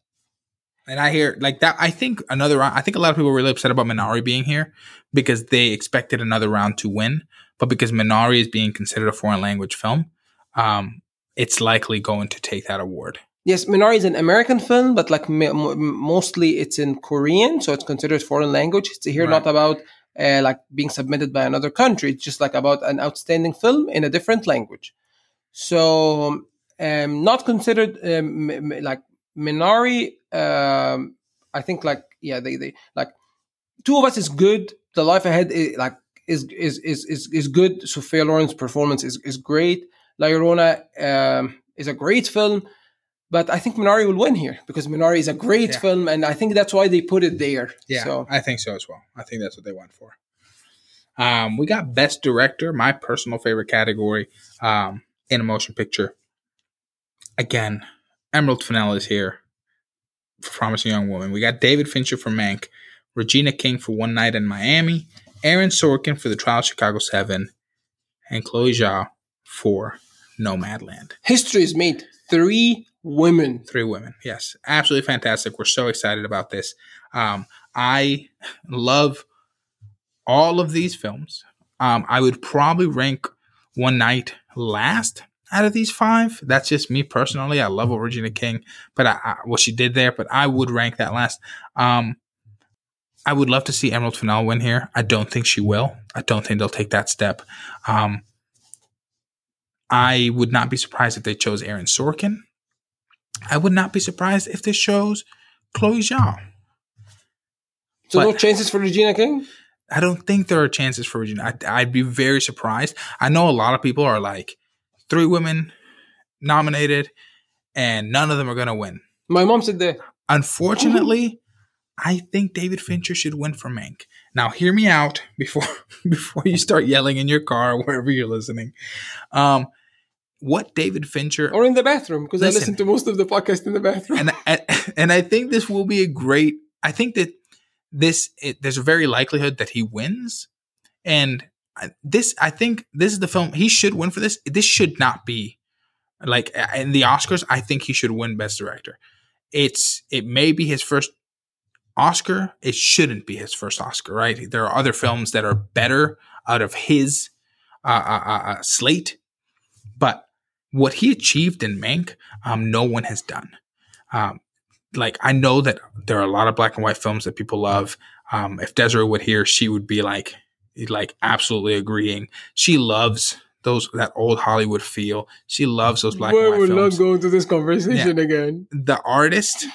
And I hear like that. I think another round. I think a lot of people were really upset about Minari being here because they expected another round to win, but because Minari is being considered a foreign language film, um, it's likely going to take that award. Yes, Minari is an American film, but like m- m- mostly it's in Korean, so it's considered foreign language. It's here Right. not about uh, like being submitted by another country. It's just like about an outstanding film in a different language. So um, not considered um, like Minari. Um, I think like yeah, they they like two of us is good. The life ahead is like is is is is, is good. Sophia Loren's performance is is great. La Llorona um, is a great film. But I think Minari will win here because Minari is a great Yeah. film, and I think that's why they put it there. So I think so as well. I think that's what they went for. Um, we got best director, my personal favorite category, um, in a motion picture. Again, Emerald Fennell is here for Promising Young Woman. We got David Fincher for Mank, Regina King for One Night in Miami, Aaron Sorkin for The Trial of Chicago Seven, and Chloe Zhao for Nomadland. history is made. Three women. Three women. Yes. Absolutely fantastic. We're so excited about this. Um, I love all of these films. Um, I would probably rank One Night last out of these five. That's just me personally. I love what Regina King, but I, I, what she did there, but I would rank that last. Um, I would love to see Emerald Fennell win here. I don't think she will. I don't think they'll take that step. Um, I would not be surprised if they chose Aaron Sorkin. I would not be surprised if they chose Chloe Zhao. So no chances for Regina King. I don't think there are chances for Regina. I'd, I'd be very surprised. I know a lot of people are like three women nominated, and none of them are going to win. My mom said that. Unfortunately, I think David Fincher should win for Mank. Now, hear me out before *laughs* before you start yelling in your car or wherever you're listening. Um, what David Fincher Or in the bathroom because I Listen. to most of the podcast in the bathroom. and and, and I think this will be a great. I think that this it, there's a very likelihood that he wins, and this I think this is the film he should win for this. This should not be like in the Oscars. I think he should win Best Director. It's it may be his first Oscar. It shouldn't be his first Oscar, right? There are other films that are better out of his uh, uh, uh, uh, slate, but what he achieved in Mank, um, no one has done. Um, like I know that there are a lot of black and white films that people love. Um, if Desiree would hear, she would be like, like absolutely agreeing. She loves those that old Hollywood feel. She loves those black and white we're films. not going to this conversation again. the artist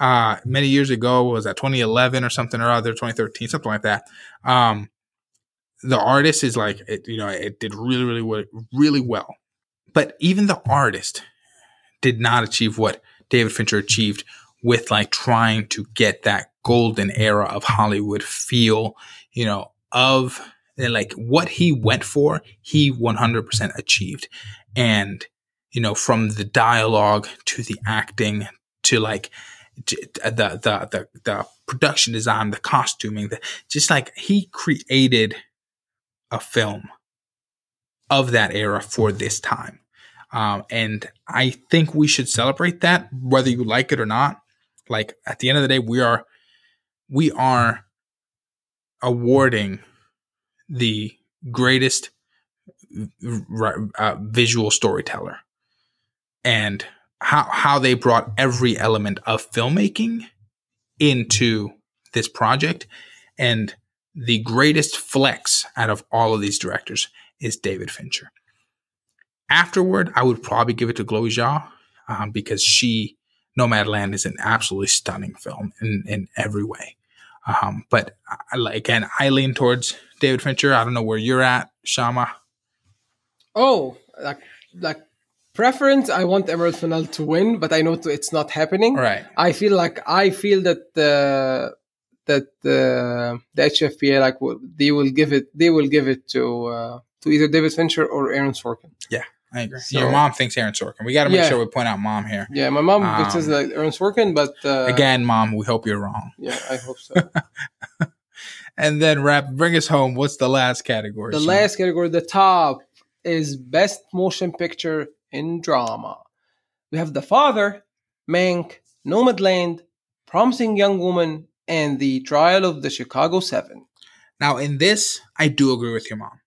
uh many years ago was that 2011 or something or other 2013 something like that um the artist is like it, you know it did really really really well but even the artist did not achieve what david fincher achieved with like trying to get that golden era of hollywood feel you know of like what he went for he 100% achieved. And you know from the dialogue to the acting to like the the the, the production design the costuming the, just like he created a film of that era for this time. Um, and i think we should celebrate that whether you like it or not like at the end of the day we are we are awarding the greatest uh, visual storyteller and how how they brought every element of filmmaking into this project and the greatest flex out of all of these directors is David Fincher. Afterward, I would probably give it to Chloe Zhao um, because she Nomadland is an absolutely stunning film in in every way. Um, but I, again, I lean towards David Fincher. I don't know where you're at, Shama. Oh, like like preference. I want Emerald Fennell to win, but I know it's not happening. Right. I feel like I feel that the that the the HFPA like they will give it they will give it to uh, to either David Fincher or Aaron Sorkin. I agree. So- Your mom thinks Aaron Sorkin. We got to make Yeah. sure we point out mom here. Yeah, my mom Um, says like Aaron Sorkin, but uh, Again, mom, we hope you're wrong. yeah, I hope so. *laughs* And then wrap, bring us home. What's the last category? the Sean? last category, the top, is best motion picture in drama. We have The Father, Mank, Nomadland, Promising Young Woman, and The Trial of the Chicago Seven. Now, in this, I do agree with your mom.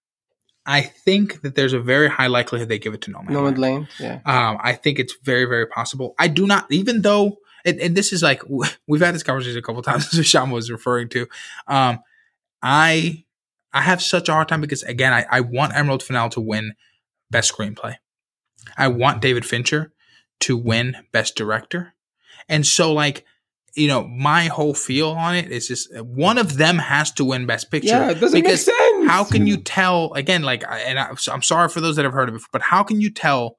I think that there's a very high likelihood they give it to Nomad. Nomadland, yeah. Um, I think it's very, very possible. I do not, even though, and, and this is like *laughs* we've had this conversation a couple times. *laughs* As Shama was referring to, um, I I have such a hard time because again, I, I want Emerald Fennell to win best screenplay. I want David Fincher to win best director, and so like you know, my whole feel on it is just one of them has to win best picture. Yeah, it doesn't because make sense. How can you tell again like I- and I, i'm sorry for those that have heard of it but how can you tell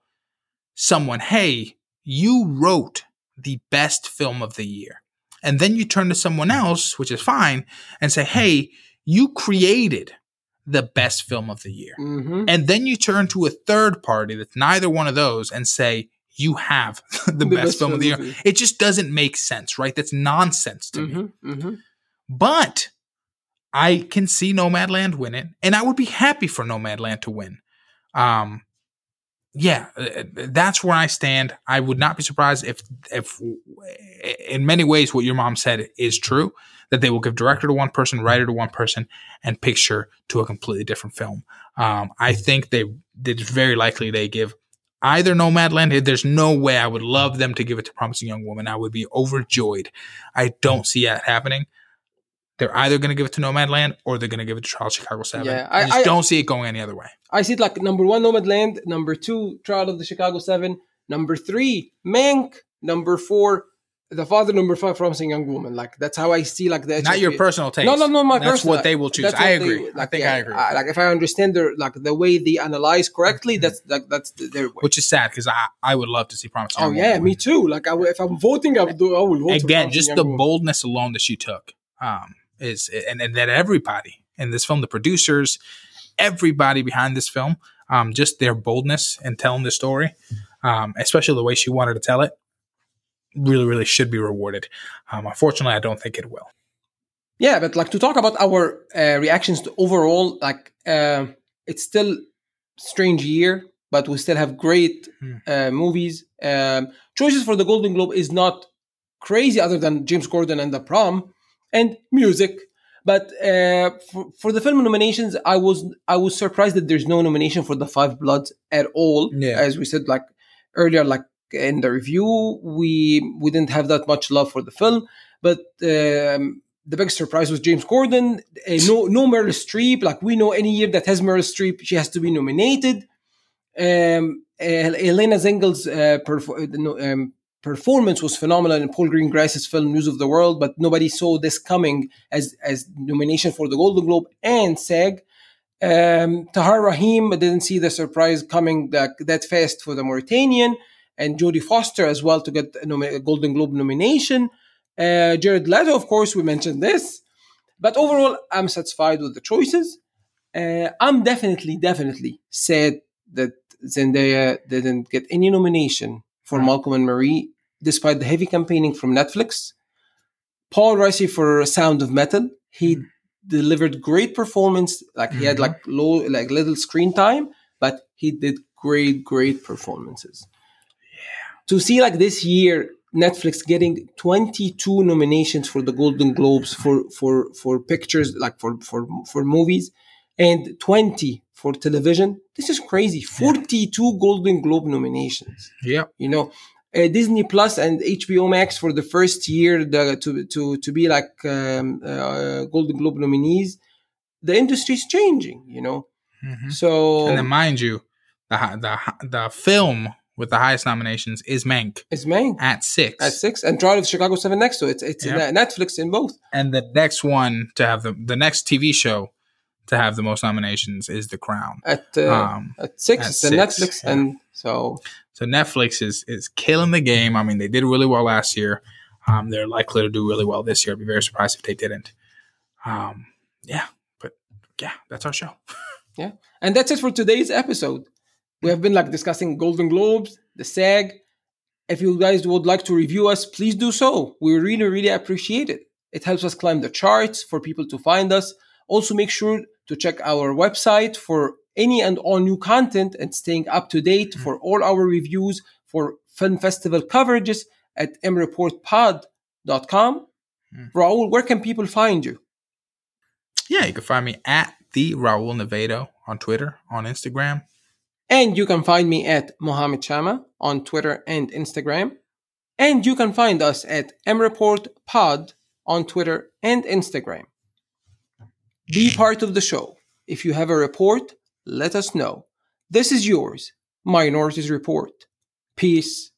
someone hey you wrote the best film of the year and then you turn to someone else which is fine and say hey you created the best film of the year Mm-hmm. and then you turn to a third party that's neither one of those and say you have *laughs* the, best, film, of the year it just doesn't make sense right that's nonsense to me Mm-hmm. Mm-hmm. but I can see Nomadland win it, and I would be happy for Nomadland to win. Um, yeah, uh, that's where I stand. I would not be surprised if, if, in many ways, what your mom said is true. That they will give director to one person, writer to one person, and picture to a completely different film. Um, I think they it's very likely they give either Nomadland. There's no way I would love them to give it to Promising Young Woman. I would be overjoyed. I don't see that happening. They're either going to give it to Nomadland or they're going to give it to Trial of Chicago 7. Yeah, I, I- just I- don't see it going any other way. I see it like number one, Nomadland. Number two, Trial of the Chicago Seven. Number three, Mank. Number four, The Father. Number five, Promising Young Woman. Like that's how I see like the Not your personal taste. No, no, no. My personal. That's personal. what they will choose. I agree. they- I think yeah, I agree. uh, like if I understand their like the way they analyze correctly, that's like that's their way. Which is sad because I, I would love to see Promising Oh yeah, Woman me too. Like I, if I'm voting, I would do. I will vote Again, just the boldness alone that she took um, is, and, and that everybody in this film, the producers, everybody behind this film, um, just their boldness in telling the story, um, especially the way she wanted to tell it, really, really should be rewarded. Um, unfortunately, I don't think it will. Yeah, but like to talk about our uh, reactions to overall, like uh, it's still strange year, but we still have great Hmm. uh, movies. Um, choices for the Golden Globe is not crazy, other than James Corden and The Prom and music. But uh, for, for the film nominations, I was I was surprised that there's no nomination for the Five Bloods at all. Yeah. As we said, like earlier, like in the review, we we didn't have that much love for the film. But um, the biggest surprise was James Corden. Uh, no, no Meryl Streep. Like we know, any year that has Meryl Streep, she has to be nominated. Um, uh, Elena Zengel's uh, perf- um, performance was phenomenal in Paul Greengrass's film News of the World, but nobody saw this coming as as nomination for the Golden Globe and SAG. Um, Tahar Rahim didn't see the surprise coming that, that fast for the Mauritanian, and Jodie Foster as well to get a, nom- a Golden Globe nomination. Uh, Jared Leto, of course, we mentioned this, but overall, I'm satisfied with the choices. Uh, I'm definitely, definitely sad that Zendaya didn't get any nomination for Right. Malcolm and Marie, despite the heavy campaigning from Netflix. Paul Raci for Sound of Metal, he delivered great performance. Like he had Mhm. like low, like little screen time, but he did great, great performances. Yeah. To see like this year, Netflix getting 22 nominations for the Golden Globes for for for pictures, like for for for movies, and 20 for television. This is crazy. 42 Golden Globe nominations Yeah. you know uh, disney plus and hbo max for the first year the, to to to be like um, uh, golden globe nominees the industry is changing you know Mhm. so And then, mind you, the the the film with the highest nominations is Mank it's Mank at six. at six and trial of chicago 7 next to it it's Yeah. in netflix in both and the next one to have the the next TV show to have the most nominations is The Crown. at uh, Um, at six at it's six, netflix yeah. and so So Netflix is is killing the game. I mean, they did really well last year. Um, they're likely to do really well this year. I'd be very surprised if they didn't. Um, yeah, but yeah, that's our show. *laughs* Yeah. And that's it for today's episode. We have been like discussing Golden Globes, the SAG. If you guys would like to review us, please do so. We really, really appreciate it. It helps us climb the charts for people to find us. Also, make sure to check our website for any and all new content and staying up to date for all our reviews for film festival coverages at mreportpod.com. Mm. Raul, where can people find you? Yeah, you can find me at the Raul Nevedo on Twitter, on Instagram. And you can find me at Mohammed Shama on Twitter and Instagram. And you can find us at mreportpod on Twitter and Instagram. Be part of the show. If you have a report, let us know. This is yours, Minorities Report. Peace